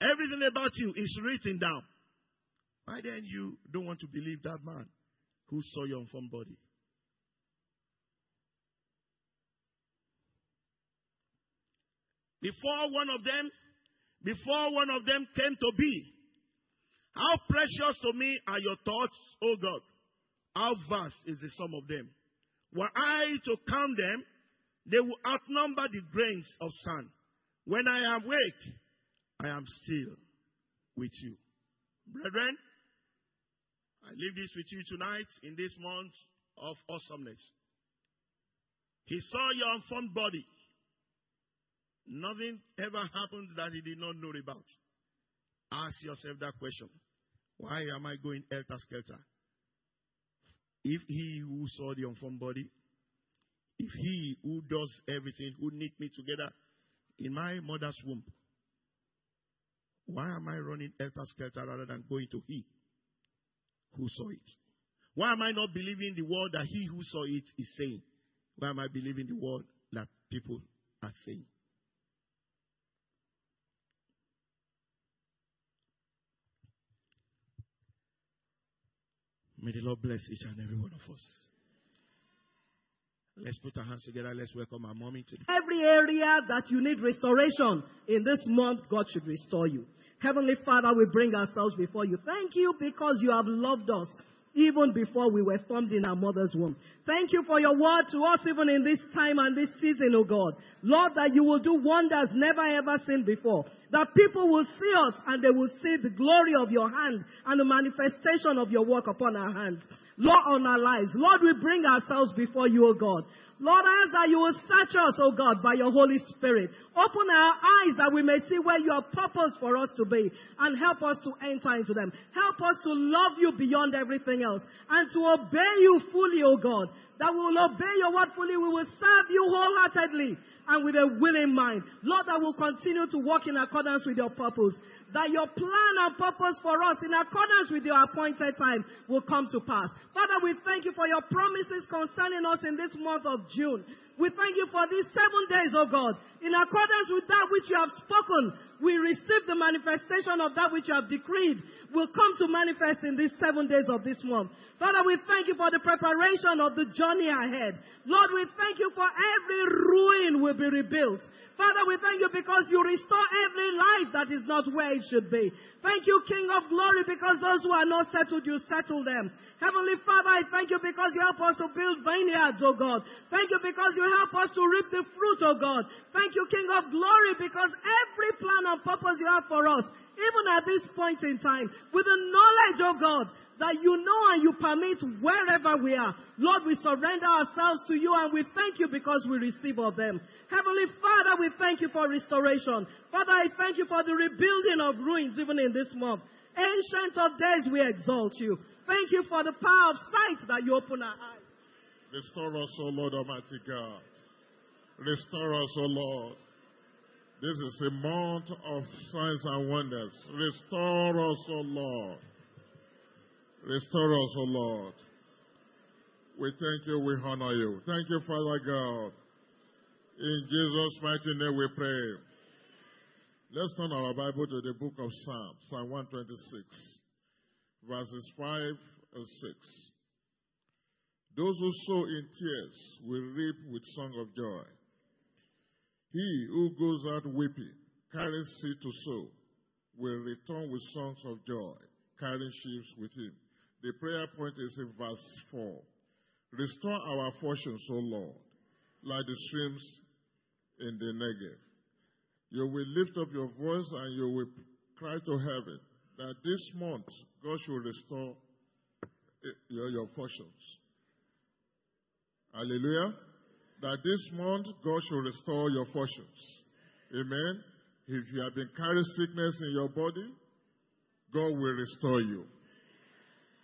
Everything about you is written down. Why then you don't want to believe that man who saw your unformed body? Before one of them, before one of them came to be, how precious to me are your thoughts, O God. How vast is the sum of them. Were I to count them, they will outnumber the grains of sand. When I am awake, I am still with you. Brethren, I leave this with you tonight in this month of awesomeness. He saw your unformed body. Nothing ever happened that he did not know about. Ask yourself that question. Why am I going helter skelter? If he who saw the unformed body, If he who does everything, who knit me together in my mother's womb, why am I running helter skelter rather than going to he who saw it? Why am I not believing the word that he who saw it is saying? Why am I believing the word that people are saying? May the Lord bless each and every one of us. Let's put our hands together. Let's welcome our mommy today. Every area that you need restoration in this month, God should restore you. Heavenly Father, we bring ourselves before you. Thank you because you have loved us even before we were formed in our mother's womb. Thank you for your word to us even in this time and this season, oh God. Lord, that you will do wonders never ever seen before. That people will see us and they will see the glory of your hand and the manifestation of your work upon our hands. Lord, on our lives. Lord, we bring ourselves before you, O God. Lord, I ask that you will search us, O God, by your Holy Spirit. Open our eyes that we may see where you have purpose for us to be and help us to enter into them. Help us to love you beyond everything else and to obey you fully, O God. That we will obey your word fully. We will serve you wholeheartedly and with a willing mind. Lord, that will continue to walk in accordance with your purpose that your plan and purpose for us in accordance with your appointed time will come to pass. Father, we thank you for your promises concerning us in this month of June. We thank you for these seven days, oh God. In accordance with that which you have spoken, we receive the manifestation of that which you have decreed will come to manifest in these seven days of this month. Father, we thank you for the preparation of the journey ahead. Lord, we thank you for every ruin will be rebuilt. Father, we thank you because you restore every that is not where it should be. Thank you, King of glory, because those who are not settled, you settle them. Heavenly Father, I thank you because you help us to build vineyards, oh God. Thank you because you help us to reap the fruit, oh God. Thank you, King of glory, because every plan and purpose you have for us, even at this point in time, with the knowledge, oh God, that you know and you permit wherever we are. Lord, we surrender ourselves to you and we thank you because we receive of them. Heavenly Father, we thank you for restoration. Father, I thank you for the rebuilding of ruins even in this month. Ancient of days, we exalt you. Thank you for the power of sight that you open our eyes. Restore us, O Lord Almighty God. Restore us, O Lord. This is a month of signs and wonders. Restore us, O Lord. Restore us, O Lord. We thank you, we honor you. Thank you, Father God. In Jesus' mighty name we pray. Let's turn our Bible to the book of Psalms, Psalm 126, verses 5 and 6. Those who sow in tears will reap with song of joy. He who goes out weeping, carrying seed to sow, will return with songs of joy, carrying sheaves with him. The prayer point is in verse 4. Restore our fortunes, O Lord, like the streams in the Negev. You will lift up your voice and you will cry to heaven that this month God should restore eh, your, your fortunes. Hallelujah. That this month God should restore your fortunes. Amen. If you have been carrying sickness in your body, God will restore you.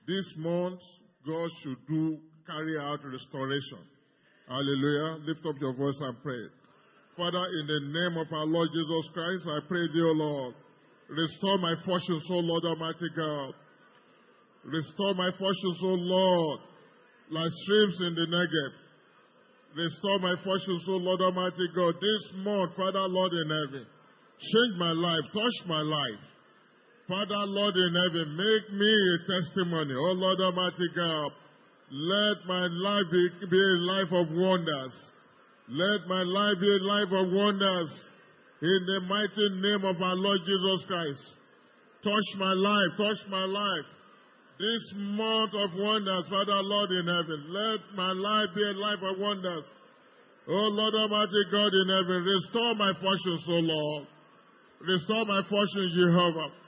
This month, God should do carry out restoration. Hallelujah. Lift up your voice and pray. Father, in the name of our Lord Jesus Christ, I pray, dear Lord, restore my fortunes, O Lord Almighty God. Restore my fortunes, O Lord, like streams in the Negev. Restore my fortunes, O Lord Almighty God. This month, Father, Lord in heaven, change my life, touch my life. Father, Lord in heaven, make me a testimony. Oh Lord Almighty God, let my life be, be a life of wonders. Let my life be a life of wonders. In the mighty name of our Lord Jesus Christ. Touch my life, touch my life. This month of wonders, Father, Lord in heaven, let my life be a life of wonders. Oh Lord Almighty God in heaven, restore my fortunes, O Lord. Restore my fortunes, Jehovah.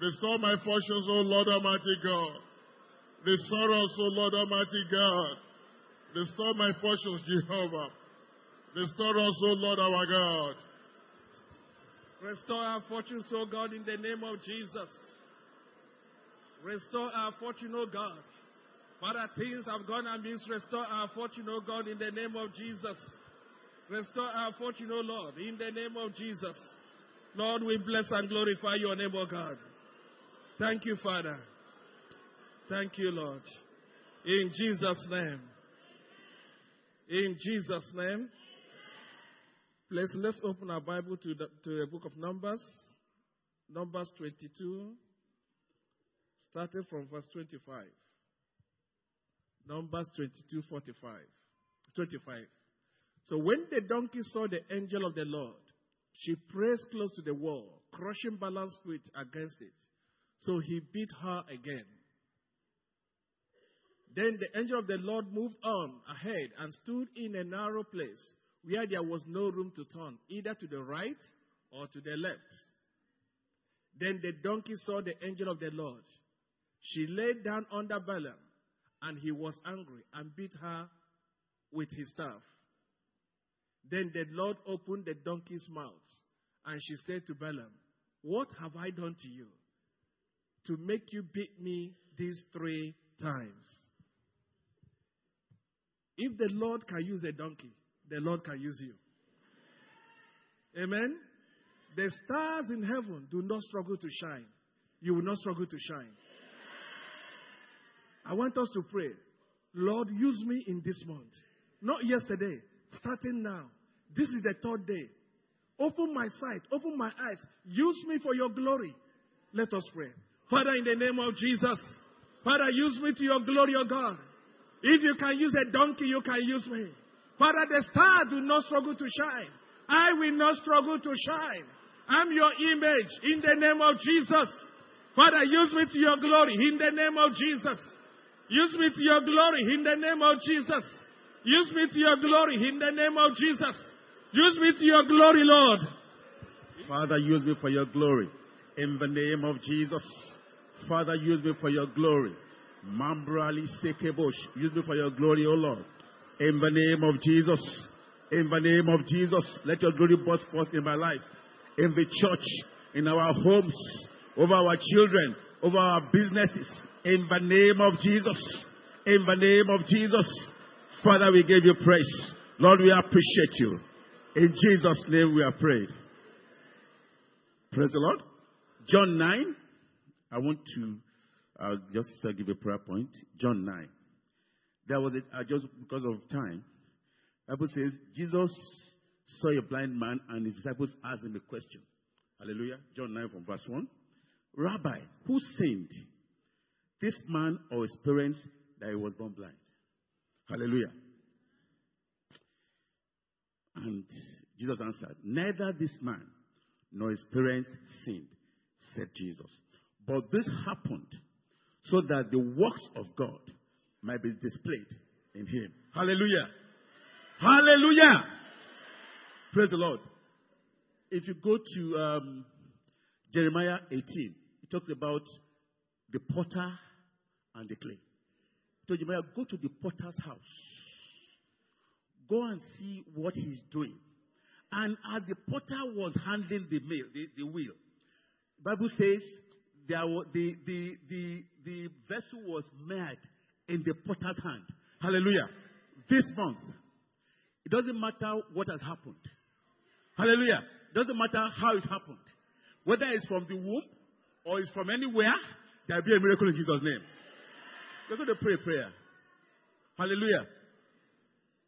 Restore my fortunes, O Lord Almighty God. Restore us, O Lord Almighty God. Restore my fortunes, Jehovah. Restore us, O Lord our God. Restore our fortunes, O God, in the name of Jesus. Restore our fortune, O God. Father, things have gone amiss. Restore our fortune, O God, in the name of Jesus. Restore our fortune, O Lord, in the name of Jesus. Lord, we bless and glorify your name, O God. Thank you, Father. Thank you, Lord. In Jesus' name. In Jesus' name. Please, let's open our Bible to the, to the book of Numbers. Numbers 22, starting from verse 25. Numbers 22, 45. 25. So when the donkey saw the angel of the Lord, she pressed close to the wall, crushing Balaam's foot against it. So he beat her again. Then the angel of the Lord moved on ahead and stood in a narrow place where there was no room to turn, either to the right or to the left. Then the donkey saw the angel of the Lord. She lay down under Balaam, and he was angry and beat her with his staff. Then the Lord opened the donkey's mouth, and she said to Balaam, What have I done to you to make you beat me these three times? If the Lord can use a donkey, the Lord can use you. Amen. The stars in heaven do not struggle to shine. You will not struggle to shine. I want us to pray. Lord, use me in this month. Not yesterday, starting now. This is the third day. Open my sight, open my eyes. Use me for your glory. Let us pray. Father, in the name of Jesus, Father, use me to your glory, O God. If you can use a donkey, you can use me. Father, the star do not struggle to shine. I will not struggle to shine. I'm your image in the name of Jesus. Father, use me to your glory in the name of Jesus. Use me to your glory in the name of Jesus. Use me to your glory in the name of Jesus. Use me to your glory, Lord. Father, use me for your glory. In the name of Jesus. Father, use me for your glory. Mambrali Sekebosh. Use me for your glory, O Lord. In the name of Jesus. In the name of Jesus. Let your glory burst forth in my life. In the church. In our homes. Over our children. Over our businesses. In the name of Jesus. In the name of Jesus. Father, we give you praise. Lord, we appreciate you. In Jesus' name we have prayed. Praise the Lord. John 9. I want to uh, just uh, give a prayer point. John 9. There was a, uh, just because of time. Bible says Jesus saw a blind man and his disciples asked him a question. Hallelujah. John 9 from verse 1. Rabbi, who sinned? This man or his parents that he was born blind? Hallelujah. And Jesus answered, Neither this man nor his parents sinned, said Jesus. But this happened so that the works of God might be displayed in him. Hallelujah. Hallelujah. Praise the Lord. If you go to um, Jeremiah 18, it talks about the potter and the clay. So Jeremiah, go to the potter's house. Go and see what he's doing. And as the potter was handling the, mill, the, the wheel, Bible says there the, the, the, the vessel was made in the potter's hand. Hallelujah. This month, it doesn't matter what has happened. Hallelujah. It doesn't matter how it happened. Whether it's from the womb or it's from anywhere, there'll be a miracle in Jesus' name. We're going to pray prayer. Hallelujah.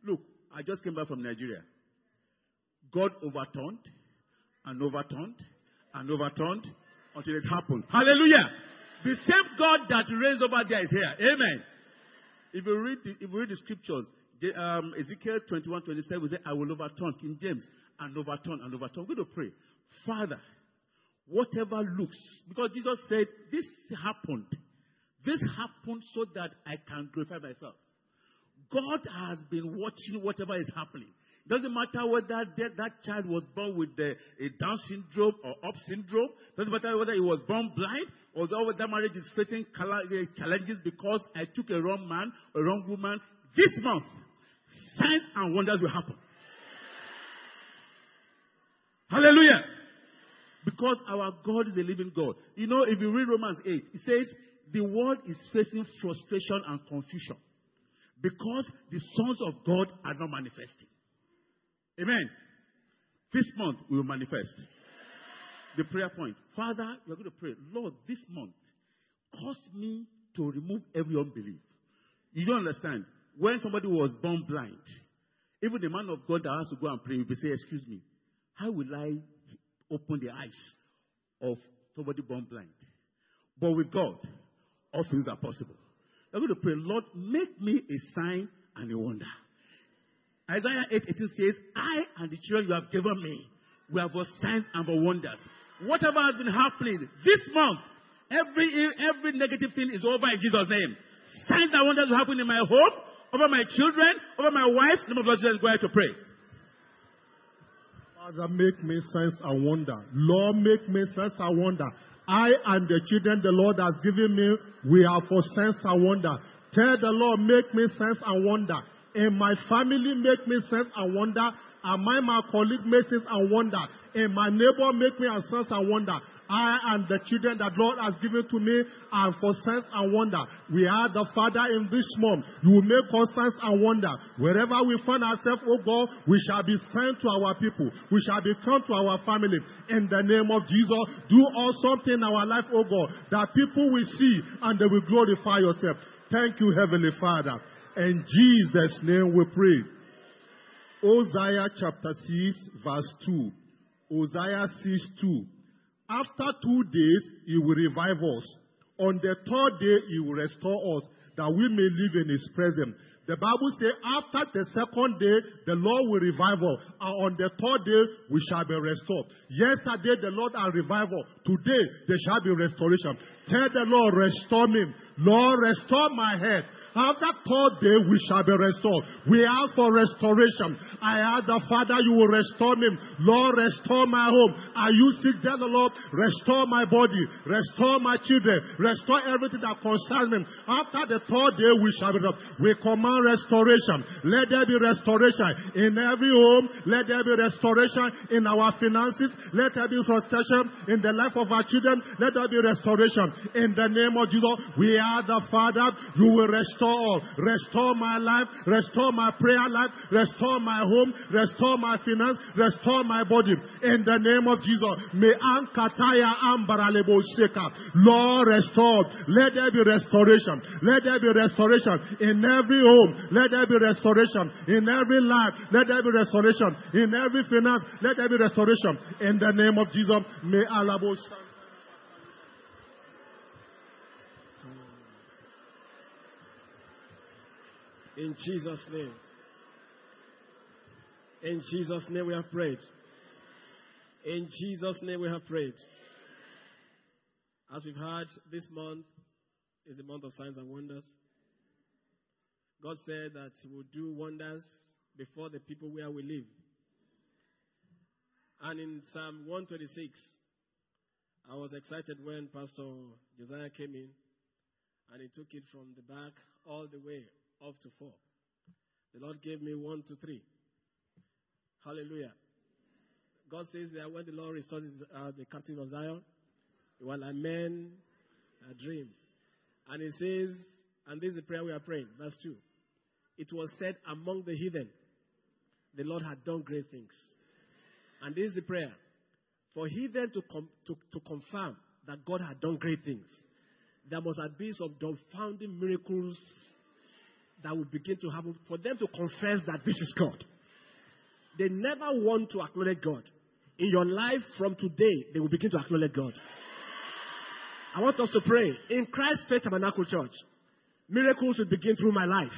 Look, I just came back from Nigeria. God overturned and overturned and overturned until it happened. Hallelujah. The same God that raised over there is here. Amen. If you read the, if you read the scriptures, the, um, Ezekiel 21, 27 say, I will overturn King James and overturn and overturn. We're going to pray. Father, whatever looks, because Jesus said, this happened. This happened so that I can glorify myself. God has been watching whatever is happening. Doesn't matter whether that, that child was born with the, a Down syndrome or Up syndrome. Doesn't matter whether he was born blind or whether that marriage is facing uh, challenges because I took a wrong man, a wrong woman. This month, signs and wonders will happen. Hallelujah. Because our God is a living God. You know, if you read Romans 8, it says, the world is facing frustration and confusion because the sons of God are not manifesting. Amen. This month we will manifest. The prayer point. Father, we're going to pray. Lord, this month, cause me to remove every unbelief. You don't understand. When somebody was born blind, even the man of God that has to go and pray will say, Excuse me, how will I open the eyes of somebody born blind? But with God, all things are possible. We're going to pray, Lord, make me a sign and a wonder. Isaiah 8 18 says, I and the children you have given me, we have for signs and for wonders. Whatever has been happening this month, every every negative thing is over in Jesus' name. Signs and wonders will happen in my home, over my children, over my wife. Name of Jesus, go ahead to pray. Father, make me sense and wonder. Lord, make me sense and wonder. I and the children the Lord has given me, we are for sense and wonder. Tell the Lord, make me sense and wonder. And my family make me sense and wonder. And my, my colleague make sense and wonder. And my neighbor make me a sense and wonder. I and the children that Lord has given to me are for sense and wonder. We are the Father in this month. You will make us sense and wonder. Wherever we find ourselves, oh God, we shall be sent to our people. We shall be come to our family. In the name of Jesus, do all something in our life, oh God, that people will see and they will glorify yourself. Thank you, Heavenly Father. In Jesus' name we pray. Hosea chapter 6, verse 2. Hosea 6, 2. After two days, he will revive us. On the third day, he will restore us that we may live in his presence. The Bible says, after the second day, the Lord will revive us. And on the third day, we shall be restored. Yesterday, the Lord had revival. Today, there shall be restoration. Tell the Lord, restore me. Lord, restore my head. After third day, we shall be restored. We ask for restoration. I ask the Father, you will restore me. Lord, restore my home. Are you sick there, the Lord? Restore my body. Restore my children. Restore everything that concerns me. After the third day, we shall be restored. We command restoration. Let there be restoration in every home. Let there be restoration in our finances. Let there be restoration in the life of our children. Let there be restoration in the name of Jesus. We are the Father. You will restore restore my life. Restore my prayer life. Restore my home. Restore my finance. Restore my body. In the name of Jesus. May Ankataya Ambaralebo Sheka. Lord, restore. Let there be restoration. Let there be restoration in every home. Let there be restoration in every life. Let there be restoration in every finance. Let there be restoration in the name of Jesus. May Allah bless. In Jesus' name. In Jesus' name we have prayed. In Jesus' name we have prayed. As we've heard, this month is a month of signs and wonders. God said that He will do wonders before the people where we live. And in Psalm 126, I was excited when Pastor Josiah came in and he took it from the back all the way up to four. The Lord gave me one to three. Hallelujah. God says that when the Lord restores uh, the captive of Zion, while I men uh, dreams. And he says, and this is the prayer we are praying, verse 2. It was said among the heathen, the Lord had done great things. And this is the prayer. For heathen to, com- to, to confirm that God had done great things, there must have been some dumbfounding miracles that will begin to happen for them to confess that this is God. They never want to acknowledge God. In your life from today, they will begin to acknowledge God. I want us to pray. In Christ's Faith Tabernacle Church, miracles will begin through my life.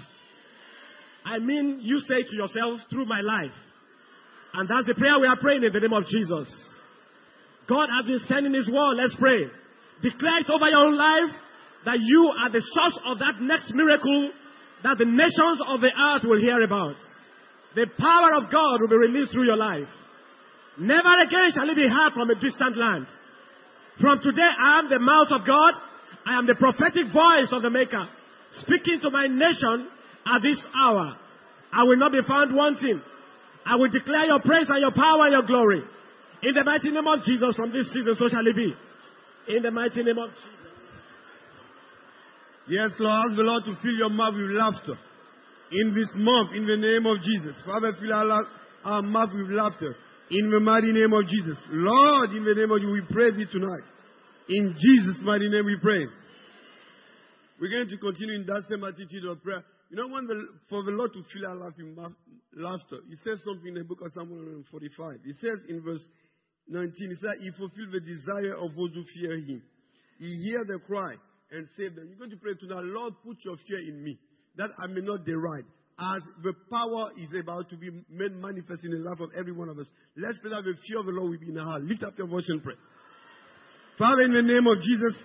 I mean, you say to yourselves, through my life. And that's the prayer we are praying in the name of Jesus. God has been sending His word. Let's pray. Declare it over your own life that you are the source of that next miracle that the nations of the earth will hear about. The power of God will be released through your life. Never again shall it be heard from a distant land. From today, I am the mouth of God. I am the prophetic voice of the Maker, speaking to my nation at this hour. I will not be found wanting. I will declare your praise and your power and your glory. In the mighty name of Jesus, from this season, so shall it be. In the mighty name of Jesus. Yes, Lord, ask the Lord to fill your mouth with laughter. In this month, in the name of Jesus. Father, fill our, our mouth with laughter. In the mighty name of Jesus. Lord, in the name of you, we pray thee tonight. In Jesus' mighty name we pray. We're going to continue in that same attitude of prayer. You know, when the, for the Lord to fill our with laughter, He says something in the book of Psalm 145. He says in verse 19, He said, He fulfill the desire of those who fear Him. He hear the cry and save them. You're going to pray tonight, Lord, put your fear in me, that I may not deride. As the power is about to be made manifest in the life of every one of us, let's pray that the fear of the Lord will be in our heart. Lift up your voice and pray. Father, in the name of Jesus,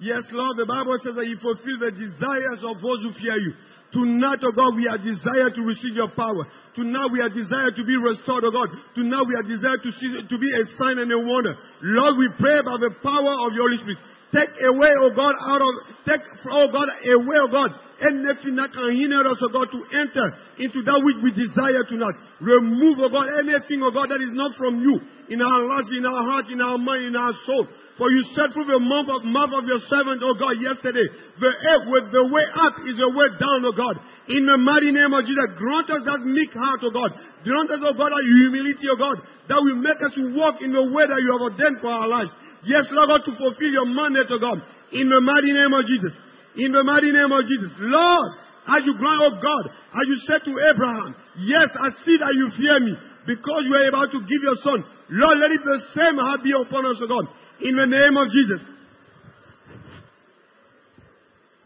yes, Lord, the Bible says that you fulfill the desires of those who fear you. Tonight, oh God, we are desired to receive your power. Tonight we are desired to be restored, oh God. Tonight we are desired to see, to be a sign and a wonder. Lord, we pray by the power of your Holy Spirit. Take away, oh God, out of, take, oh God, away, oh God, anything that can hinder us, oh God, to enter into that which we desire tonight. Remove, oh God, anything, oh God, that is not from you in our lives, in our heart, in our mind, in our soul. For you said through the mouth of, mouth of your servant, oh God, yesterday, the, with the way up is the way down, oh God. In the mighty name of Jesus, grant us that meek heart, oh God. Grant us, oh God, that humility, oh God, that will make us walk in the way that you have ordained for our lives. Yes, Lord God, to fulfill your mandate, oh God. In the mighty name of Jesus. In the mighty name of Jesus. Lord, as you grant, oh God, as you said to Abraham, yes, I see that you fear me because you are about to give your son. Lord, let it the same heart be upon us, oh God. In the name of Jesus.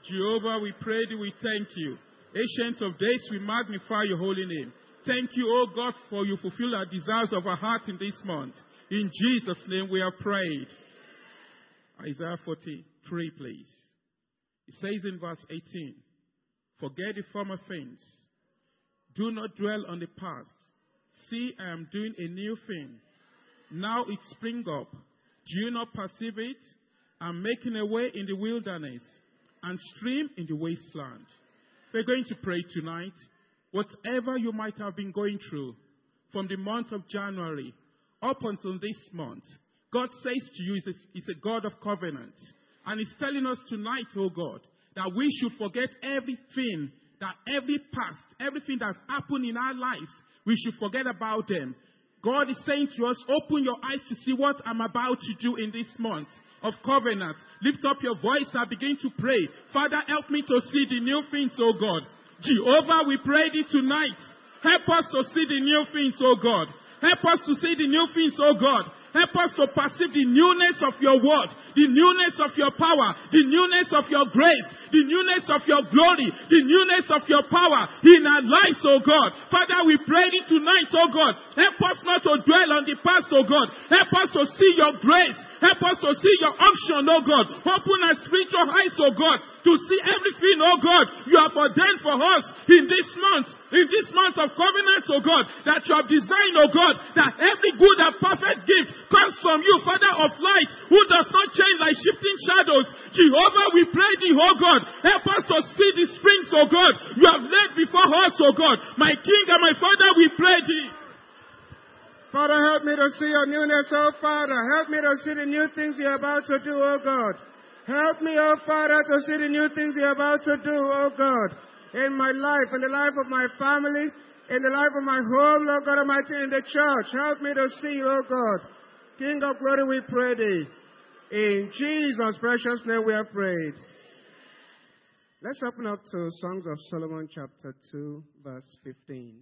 Jehovah, we pray we thank you. Ancient of days, we magnify your holy name. Thank you, O God, for you fulfill our desires of our heart in this month. In Jesus' name we have prayed. Isaiah 43, please. It says in verse 18, Forget the former things. Do not dwell on the past. See, I am doing a new thing. Now it spring up. Do you not perceive it? I'm making a way in the wilderness and stream in the wasteland. We're going to pray tonight. Whatever you might have been going through from the month of January up until this month, God says to you, He's a, God of covenant. And He's telling us tonight, oh God, that we should forget everything, that every past, everything that's happened in our lives, we should forget about them. God is saying to us, open your eyes to see what I'm about to do in this month of covenant. Lift up your voice and begin to pray. Father, help me to see the new things, oh God. Jehovah, we pray thee tonight. Help us to see the new things, oh God. Help us to see the new things, oh God. Help us to perceive the newness of your word, the newness of your power, the newness of your grace, the newness of your glory, the newness of your power in our lives, oh God. Father, we pray it tonight, oh God. Help us not to dwell on the past, oh God. Help us to see your grace. Help us to see your unction, oh God. Open our spiritual eyes, oh God, to see everything, oh God, you have ordained for us in this month, in this month of covenant, oh God, that you have designed, oh God, that every good and perfect gift comes from you, Father of light, who does not change like shifting shadows. Jehovah, we pray thee, oh God, help us to see the springs, oh God, you have laid before us, oh God. My King and my Father, we pray thee. Father, help me to see your newness, oh Father. Help me to see the new things you're about to do, oh God. Help me, oh Father, to see the new things you're about to do, oh God. In my life, in the life of my family, in the life of my home, Lord God Almighty, in the church. Help me to see, oh God. King of glory, we pray thee. In Jesus' precious name we have prayed. Let's open up to Songs of Solomon chapter 2, verse 15.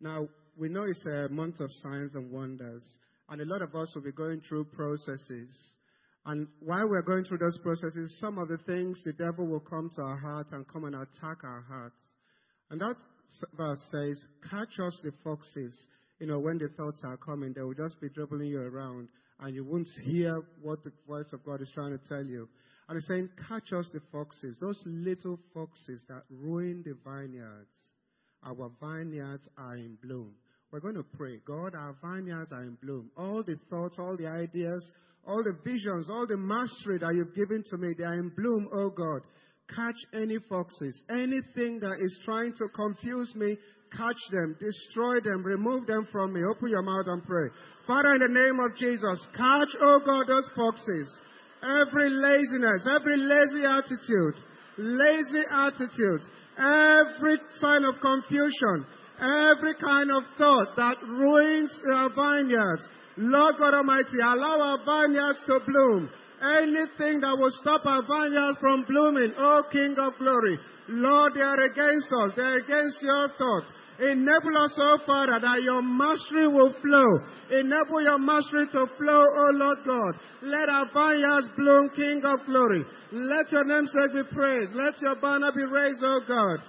Now, we know it's a month of signs and wonders, and a lot of us will be going through processes. And while we're going through those processes, some of the things the devil will come to our heart and come and attack our hearts. And that verse says, Catch us the foxes. You know, when the thoughts are coming, they will just be dribbling you around, and you won't hear what the voice of God is trying to tell you. And it's saying, Catch us the foxes, those little foxes that ruin the vineyards our vineyards are in bloom. We're going to pray. God, our vineyards are in bloom. All the thoughts, all the ideas, all the visions, all the mastery that you've given to me, they are in bloom, oh God. Catch any foxes, anything that is trying to confuse me, catch them, destroy them, remove them from me. Open your mouth and pray. Father, in the name of Jesus, catch, oh God, those foxes. Every laziness, every lazy attitude, lazy attitude, every sign of confusion, every kind of thought that ruins our vineyards. Lord God Almighty, allow our vineyards to bloom. Anything that will stop our vineyards from blooming, O King of glory, Lord, they are against us. They are against your thoughts. Enable us, O Father, that your mastery will flow. Enable your mastery to flow, O Lord God. Let our vineyards bloom, King of glory. Let your namesake be praised. Let your banner be raised, O God.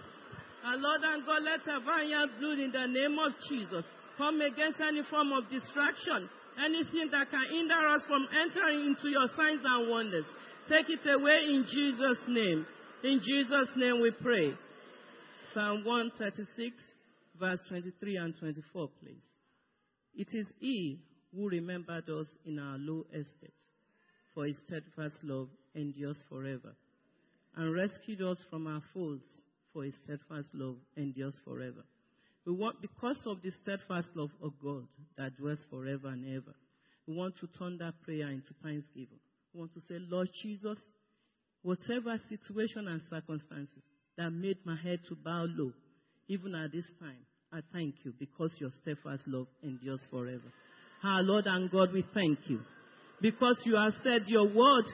Our Lord and God, let our vineyard bloom in the name of Jesus. Come against any form of distraction, anything that can hinder us from entering into your signs and wonders. Take it away in Jesus' name. In Jesus' name we pray. Psalm 136, verse 23 and 24, please. It is He who remembered us in our low estate, for His steadfast love endures forever, and rescued us from our foes, for His steadfast love endures forever. We want, because of the steadfast love of God that dwells forever and ever, we want to turn that prayer into thanksgiving. We want to say, Lord Jesus, whatever situation and circumstances that made my head to bow low, even at this time, I thank you because your steadfast love endures forever. Our Lord and God, we thank you. Because you have said your word,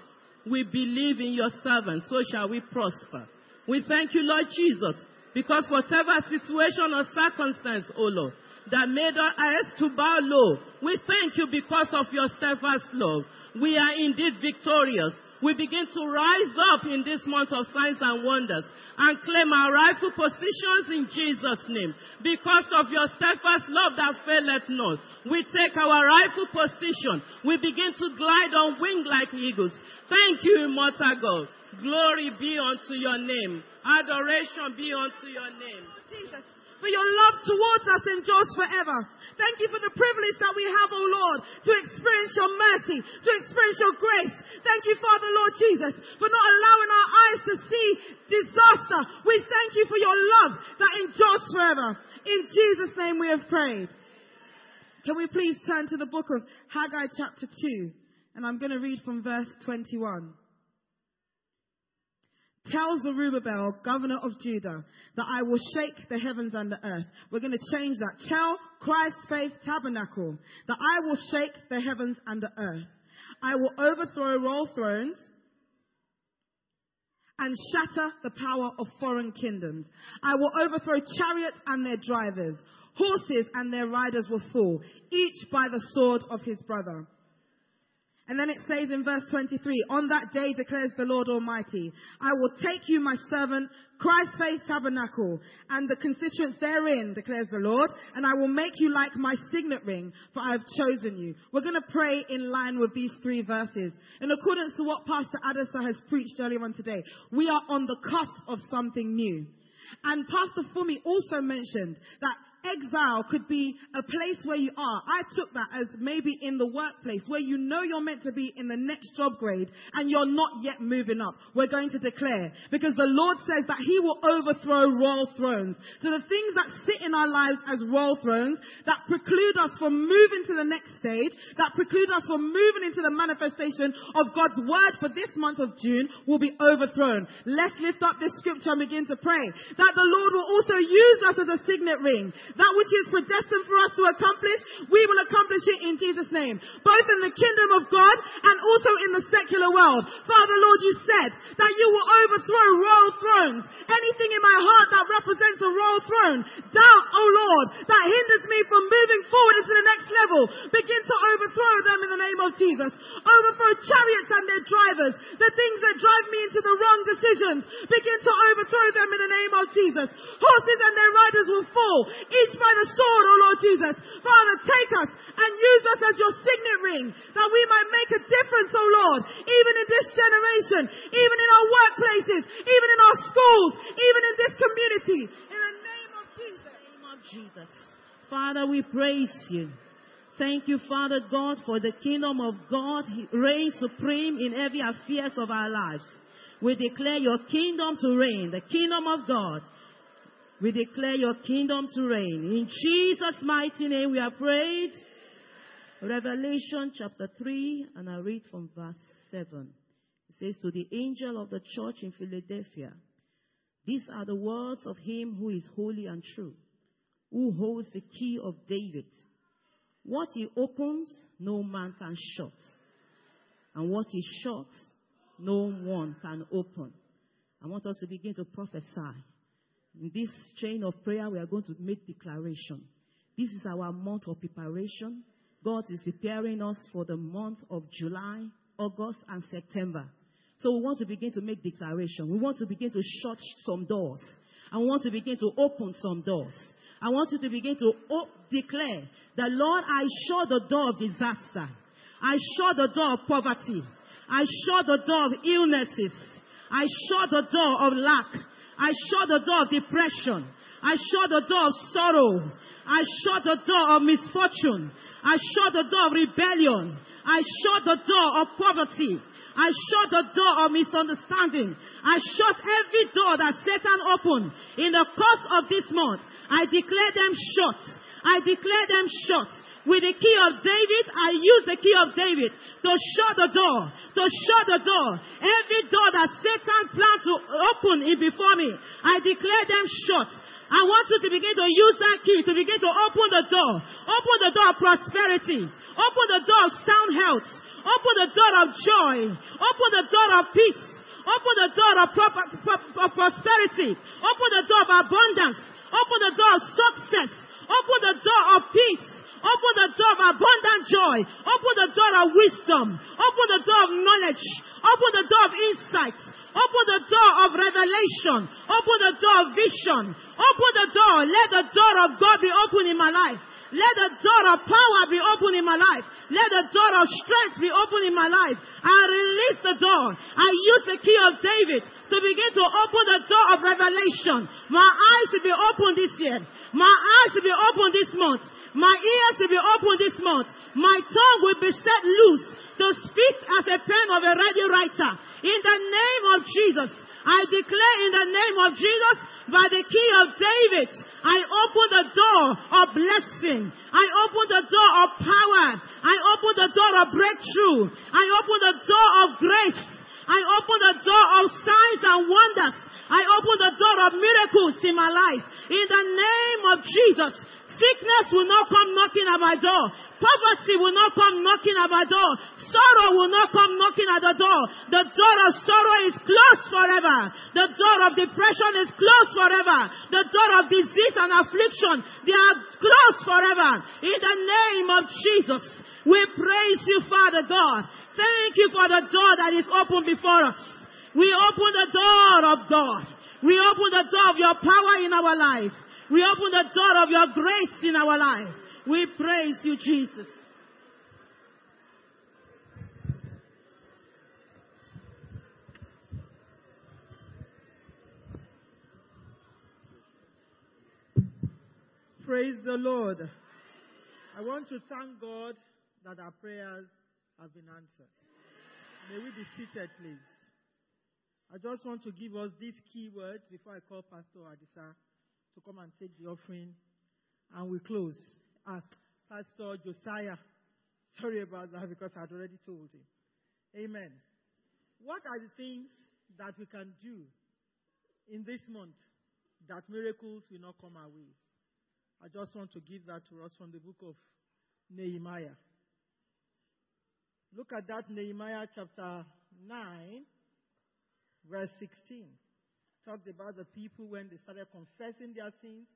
we believe in your servants, so shall we prosper. We thank you, Lord Jesus, because whatever situation or circumstance, oh Lord, that made our eyes to bow low, we thank you because of your steadfast love. We are indeed victorious. We begin to rise up in this month of signs and wonders and claim our rightful positions in Jesus' name. Because of your steadfast love that faileth not, we take our rightful position. We begin to glide on wing like eagles. Thank you, immortal God. Glory be unto your name. Adoration be unto your name. Jesus for your love towards us endures forever. Thank you for the privilege that we have, O oh Lord, to experience your mercy, to experience your grace. Thank you, Father, Lord Jesus, for not allowing our eyes to see disaster. We thank you for your love that endures forever. In Jesus' name we have prayed. Can we please turn to the book of Haggai chapter 2? And I'm going to read from verse 21. Tell Zerubbabel, governor of Judah, that I will shake the heavens and the earth. We're going to change that. Tell Christ's Faith Tabernacle that I will shake the heavens and the earth. I will overthrow royal thrones and shatter the power of foreign kingdoms. I will overthrow chariots and their drivers. Horses and their riders will fall, each by the sword of his brother. And then it says in verse 23, On that day declares the Lord Almighty, I will take you, my servant, Christ's Faith Tabernacle, and the constituents therein, declares the Lord, and I will make you like my signet ring, for I have chosen you. We're going to pray in line with these three verses. In accordance to what Pastor Adisa has preached earlier on today, we are on the cusp of something new. And Pastor Fumi also mentioned that exile could be a place where you are. I took that as maybe in the workplace where you know you're meant to be in the next job grade and you're not yet moving up. We're going to declare because the Lord says that He will overthrow royal thrones. So the things that sit in our lives as royal thrones that preclude us from moving to the next stage, that preclude us from moving into the manifestation of God's word for this month of June will be overthrown. Let's lift up this scripture and begin to pray that the Lord will also use us as a signet ring that which is predestined for us to accomplish, we will accomplish it in Jesus' name. Both in the kingdom of God and also in the secular world. Father, Lord, you said that you will overthrow royal thrones. Anything in my heart that represents a royal throne, doubt, oh Lord, that hinders me from moving forward into the next level, begin to overthrow them in the name of Jesus. Overthrow chariots and their drivers, the things that drive me into the wrong decisions, begin to overthrow them in the name of Jesus. Horses and their riders will fall each by the sword, oh Lord Jesus. Father, take us and use us as your signet ring that we might make a difference, oh Lord, even in this generation, even in our workplaces, even in our schools, even in this community. In the name of Jesus. In the name of Jesus. Father, we praise you. Thank you, Father God, for the kingdom of God reigns supreme in every affairs of our lives. We declare your kingdom to reign, the kingdom of God We declare your kingdom to reign. In Jesus' mighty name we are prayed. Revelation chapter 3, and I read from verse 7. It says, To the angel of the church in Philadelphia, these are the words of him who is holy and true, who holds the key of David. What he opens, no man can shut. And what he shuts, no one can open. I want us to begin to prophesy. In this chain of prayer, we are going to make declaration. This is our month of preparation. God is preparing us for the month of July, August, and September. So we want to begin to make declaration. We want to begin to shut some doors. And we want to begin to open some doors. I want you to begin to op- declare that, Lord, I shut the door of disaster. I shut the door of poverty. I shut the door of illnesses. I shut the door of lack. I shut the door of depression. I shut the door of sorrow. I shut the door of misfortune. I shut the door of rebellion. I shut the door of poverty. I shut the door of misunderstanding. I shut every door that Satan opened in the course of this month. I declare them shut. I declare them shut. With the key of David, I use the key of David to shut the door, to shut the door. Every door that Satan planned to open in before me, I declare them shut. I want you to begin to use that key to begin to open the door. Open the door of prosperity. Open the door of sound health. Open the door of joy. Open the door of peace. Open the door of, of prosperity. Open the door of abundance. Open the door of success. Open the door of peace. Open the door of abundant joy. Open the door of wisdom. Open the door of knowledge. Open the door of insight. Open the door of revelation. Open the door of vision. Open the door. Let the door of God be open in my life. Let the door of power be open in my life. Let the door of strength be open in my life. I release the door. I use the key of David to begin to open the door of revelation. My eyes will be open this year. My eyes will be open this month. My ears will be open this month. My tongue will be set loose to speak as a pen of a ready writer. In the name of Jesus, I declare in the name of Jesus, by the key of David, I open the door of blessing. I open the door of power. I open the door of breakthrough. I open the door of grace. I open the door of signs and wonders. I open the door of miracles in my life. In the name of Jesus, sickness will not come knocking at my door. Poverty will not come knocking at my door. Sorrow will not come knocking at the door. The door of sorrow is closed forever. The door of depression is closed forever. The door of disease and affliction, they are closed forever. In the name of Jesus, we praise you, Father God. Thank you for the door that is open before us. We open the door of God. We open the door of your power in our life. We open the door of your grace in our life. We praise you, Jesus. Praise the Lord. I want to thank God that our prayers have been answered. May we be seated, please. I just want to give us these key words before I call Pastor Adisa to come and take the offering. And we close. Ah, Pastor Josiah, sorry about that because I'd already told him. Amen. What are the things that we can do in this month that miracles will not come our ways? I just want to give that to us from the book of Nehemiah. Look at that, Nehemiah chapter 9, verse 16. Talked about the people when they started confessing their sins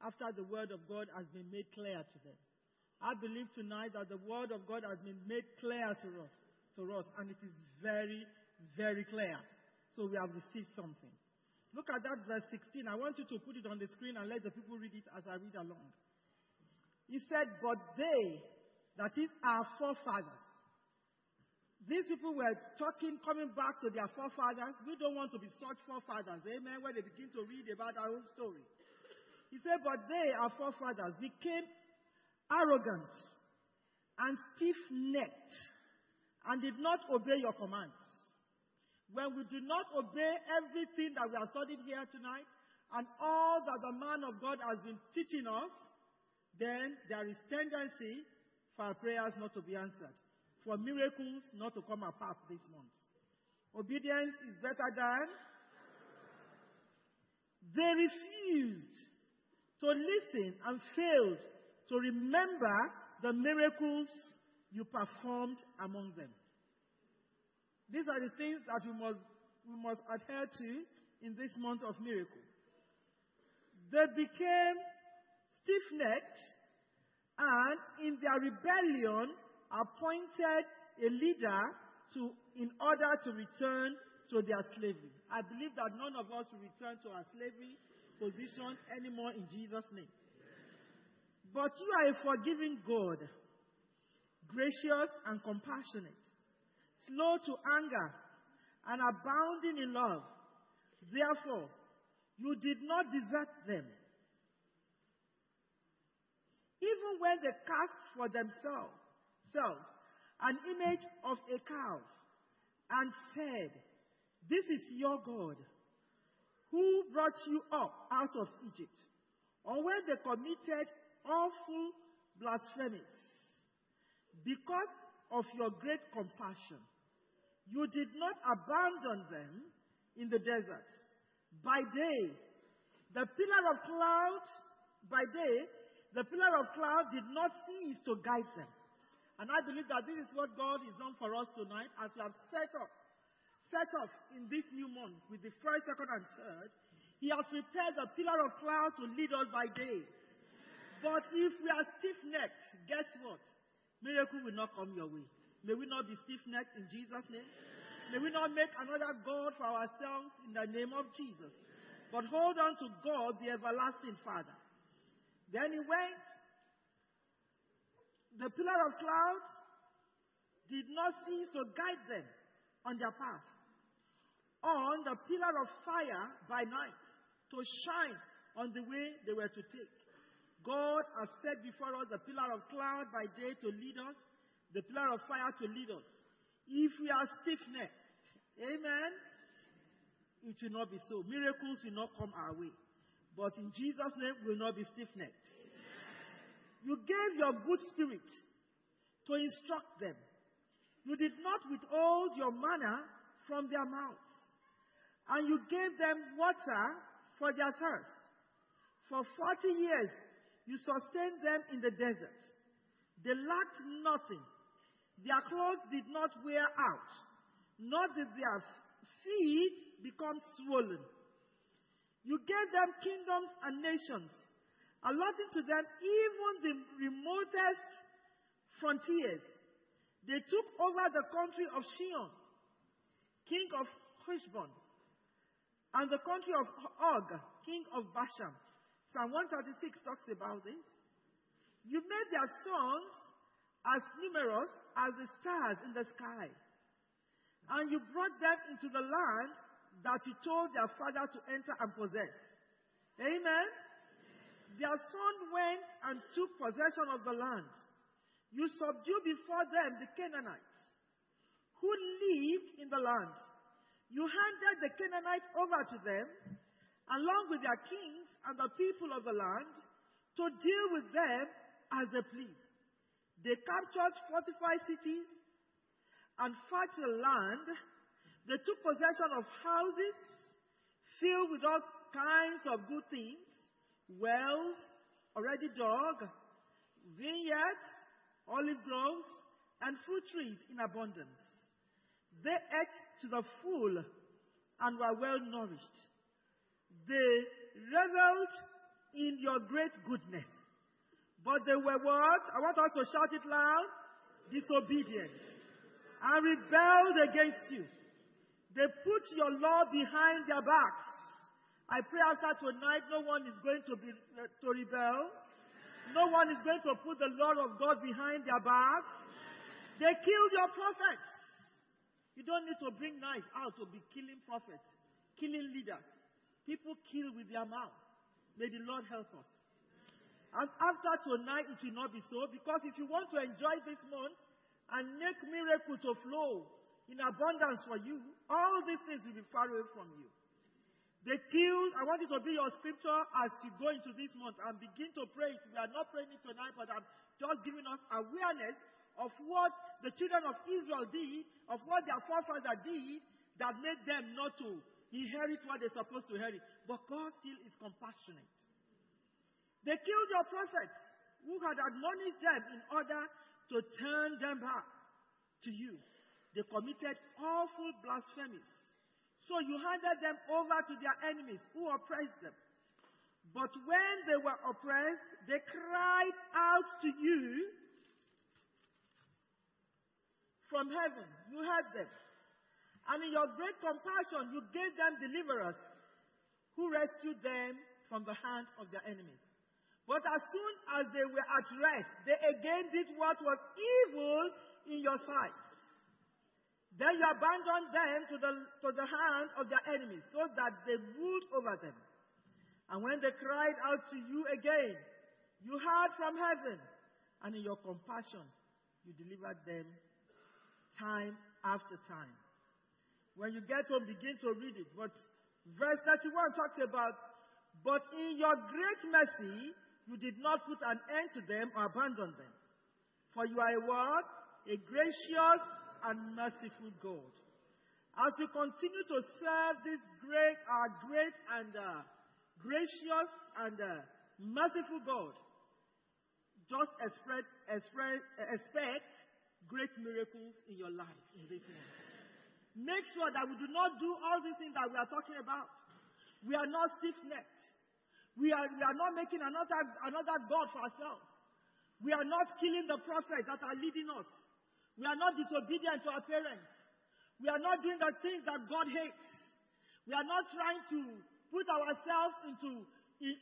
after the word of God has been made clear to them. I believe tonight that the word of God has been made clear to us, to us, and it is very, very clear. So we have received something. Look at that verse 16. I want you to put it on the screen and let the people read it as I read along. He said, But they, that is our forefathers, these people were talking, coming back to their forefathers. We don't want to be such forefathers, amen, when they begin to read about our own story. He said, But they, our forefathers, became arrogant and stiff necked and did not obey your commands. When we do not obey everything that we are studying here tonight, and all that the man of God has been teaching us, then there is tendency for our prayers not to be answered, for miracles not to come apart this month. Obedience is better than. They refused to listen and failed to remember the miracles you performed among them. These are the things that we must, we must adhere to in this month of miracle. They became stiff necked and, in their rebellion, appointed a leader to, in order to return to their slavery. I believe that none of us will return to our slavery position anymore in Jesus' name. But you are a forgiving God, gracious and compassionate, slow to anger, and abounding in love. Therefore, you did not desert them. Even when they cast for themselves selves, an image of a cow and said, This is your God who brought you up out of Egypt. Or when they committed awful blasphemies, because of your great compassion, you did not abandon them in the desert. By day, the pillar of cloud, by day, the pillar of cloud did not cease to guide them. And I believe that this is what God has done for us tonight as we have set up, set off in this new month with the first, second, and third. He has prepared a pillar of cloud to lead us by day. But if we are stiff necked, guess what? Miracle will not come your way. May we not be stiff necked in Jesus' name. May we not make another God for ourselves in the name of Jesus. But hold on to God, the everlasting Father. Then he went. The pillar of cloud did not cease to guide them on their path. On the pillar of fire by night to shine on the way they were to take. God has set before us the pillar of cloud by day to lead us, the pillar of fire to lead us. If we are stiff necked, amen, it will not be so. Miracles will not come our way. But in Jesus' name, we will not be stiff necked. You gave your good spirit to instruct them. You did not withhold your manna from their mouths. And you gave them water for their thirst. For 40 years, you sustained them in the desert. They lacked nothing. Their clothes did not wear out, nor did their feet become swollen. You gave them kingdoms and nations, allotting to them even the remotest frontiers. They took over the country of Sihon, king of Heshbon, and the country of Og, king of Bashan. Psalm 136 talks about this. You made their sons as numerous as the stars in the sky. And you brought them into the land that you told their father to enter and possess. Amen. Their son went and took possession of the land. You subdued before them the Canaanites who lived in the land. You handed the Canaanites over to them, along with their kings and the people of the land, to deal with them as they please. They captured fortified cities and fertile land. They took possession of houses filled with all kinds of good things, wells already dug, vineyards, olive groves, and fruit trees in abundance. They ate to the full and were well nourished. They reveled in your great goodness. But they were what? I want us to shout it loud. Disobedient. And rebelled against you. They put your law behind their backs. I pray after tonight no one is going to be uh, to rebel. No one is going to put the law of God behind their backs. They killed your prophets. You don't need to bring knife out to be killing prophets, killing leaders. People kill with their mouth. May the Lord help us. And after tonight, it will not be so because if you want to enjoy this month and make miracles to flow in abundance for you, all these things will be far away from you. They killed, I want it to be your scripture as you go into this month and begin to pray it. We are not praying it tonight, but I'm just giving us awareness of what the children of Israel did, of what their forefathers did, that made them not to inherit what they're supposed to inherit. But God still is compassionate. They killed your prophets who had admonished them in order to turn them back to you. They committed awful blasphemies. So you handed them over to their enemies who oppressed them. But when they were oppressed, they cried out to you from heaven. You heard them. And in your great compassion, you gave them deliverers who rescued them from the hand of their enemies. But as soon as they were at rest, they again did what was evil in your sight. Then you abandoned them to the, to the hand of their enemies so that they ruled over them. And when they cried out to you again, you heard from heaven, and in your compassion, you delivered them time after time. When you get home, begin to read it. But verse 31 talks about, but in your great mercy, you did not put an end to them or abandon them. For you are a what? A gracious and merciful God. As we continue to serve this great, our uh, great and uh, gracious and uh, merciful God, just expect, expect, expect great miracles in your life in this month. Make sure that we do not do all these things that we are talking about. We are not stiff necked. We are, we are not making another, another God for ourselves. We are not killing the prophets that are leading us. We are not disobedient to our parents. We are not doing the things that God hates. We are not trying to put ourselves into,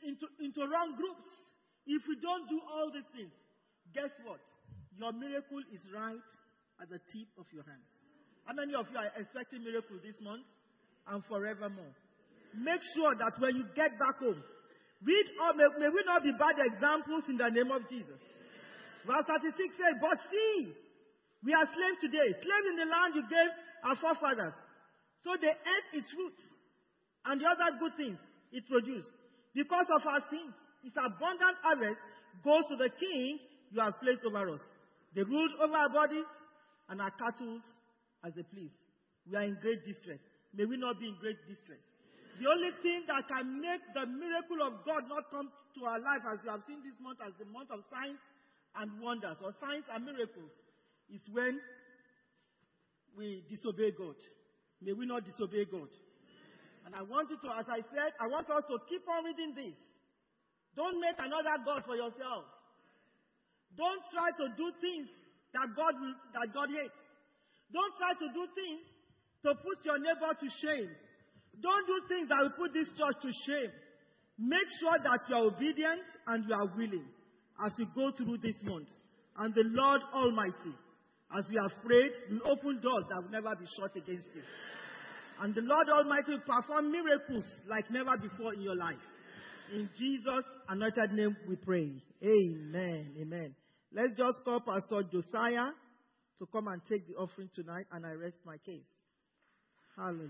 into, into wrong groups. If we don't do all these things, guess what? Your miracle is right at the tip of your hands. How many of you are expecting miracle this month and forevermore? Make sure that when you get back home, read all, may, may we not be bad examples in the name of Jesus. Verse 36 says, But see, we are slaves today, slaves in the land you gave our forefathers. So they ate its fruits and the other good things it produced. Because of our sins, its abundant harvest goes to the king you have placed over us. They ruled over our bodies and our cattle as they please. We are in great distress. May we not be in great distress. The only thing that can make the miracle of God not come to our life, as we have seen this month as the month of signs and wonders, or signs and miracles, is when we disobey God. May we not disobey God. And I want you to, as I said, I want us to keep on reading this. Don't make another God for yourself. Don't try to do things that God will, that God hates. Don't try to do things to put your neighbor to shame. Don't do things that will put this church to shame. Make sure that you are obedient and you are willing as you go through this month. And the Lord Almighty as we have prayed, will open doors that will never be shut against you. And the Lord Almighty will perform miracles like never before in your life. In Jesus' anointed name we pray. Amen. Amen. Let's just call Pastor Josiah to come and take the offering tonight, and I rest my case. Hallelujah.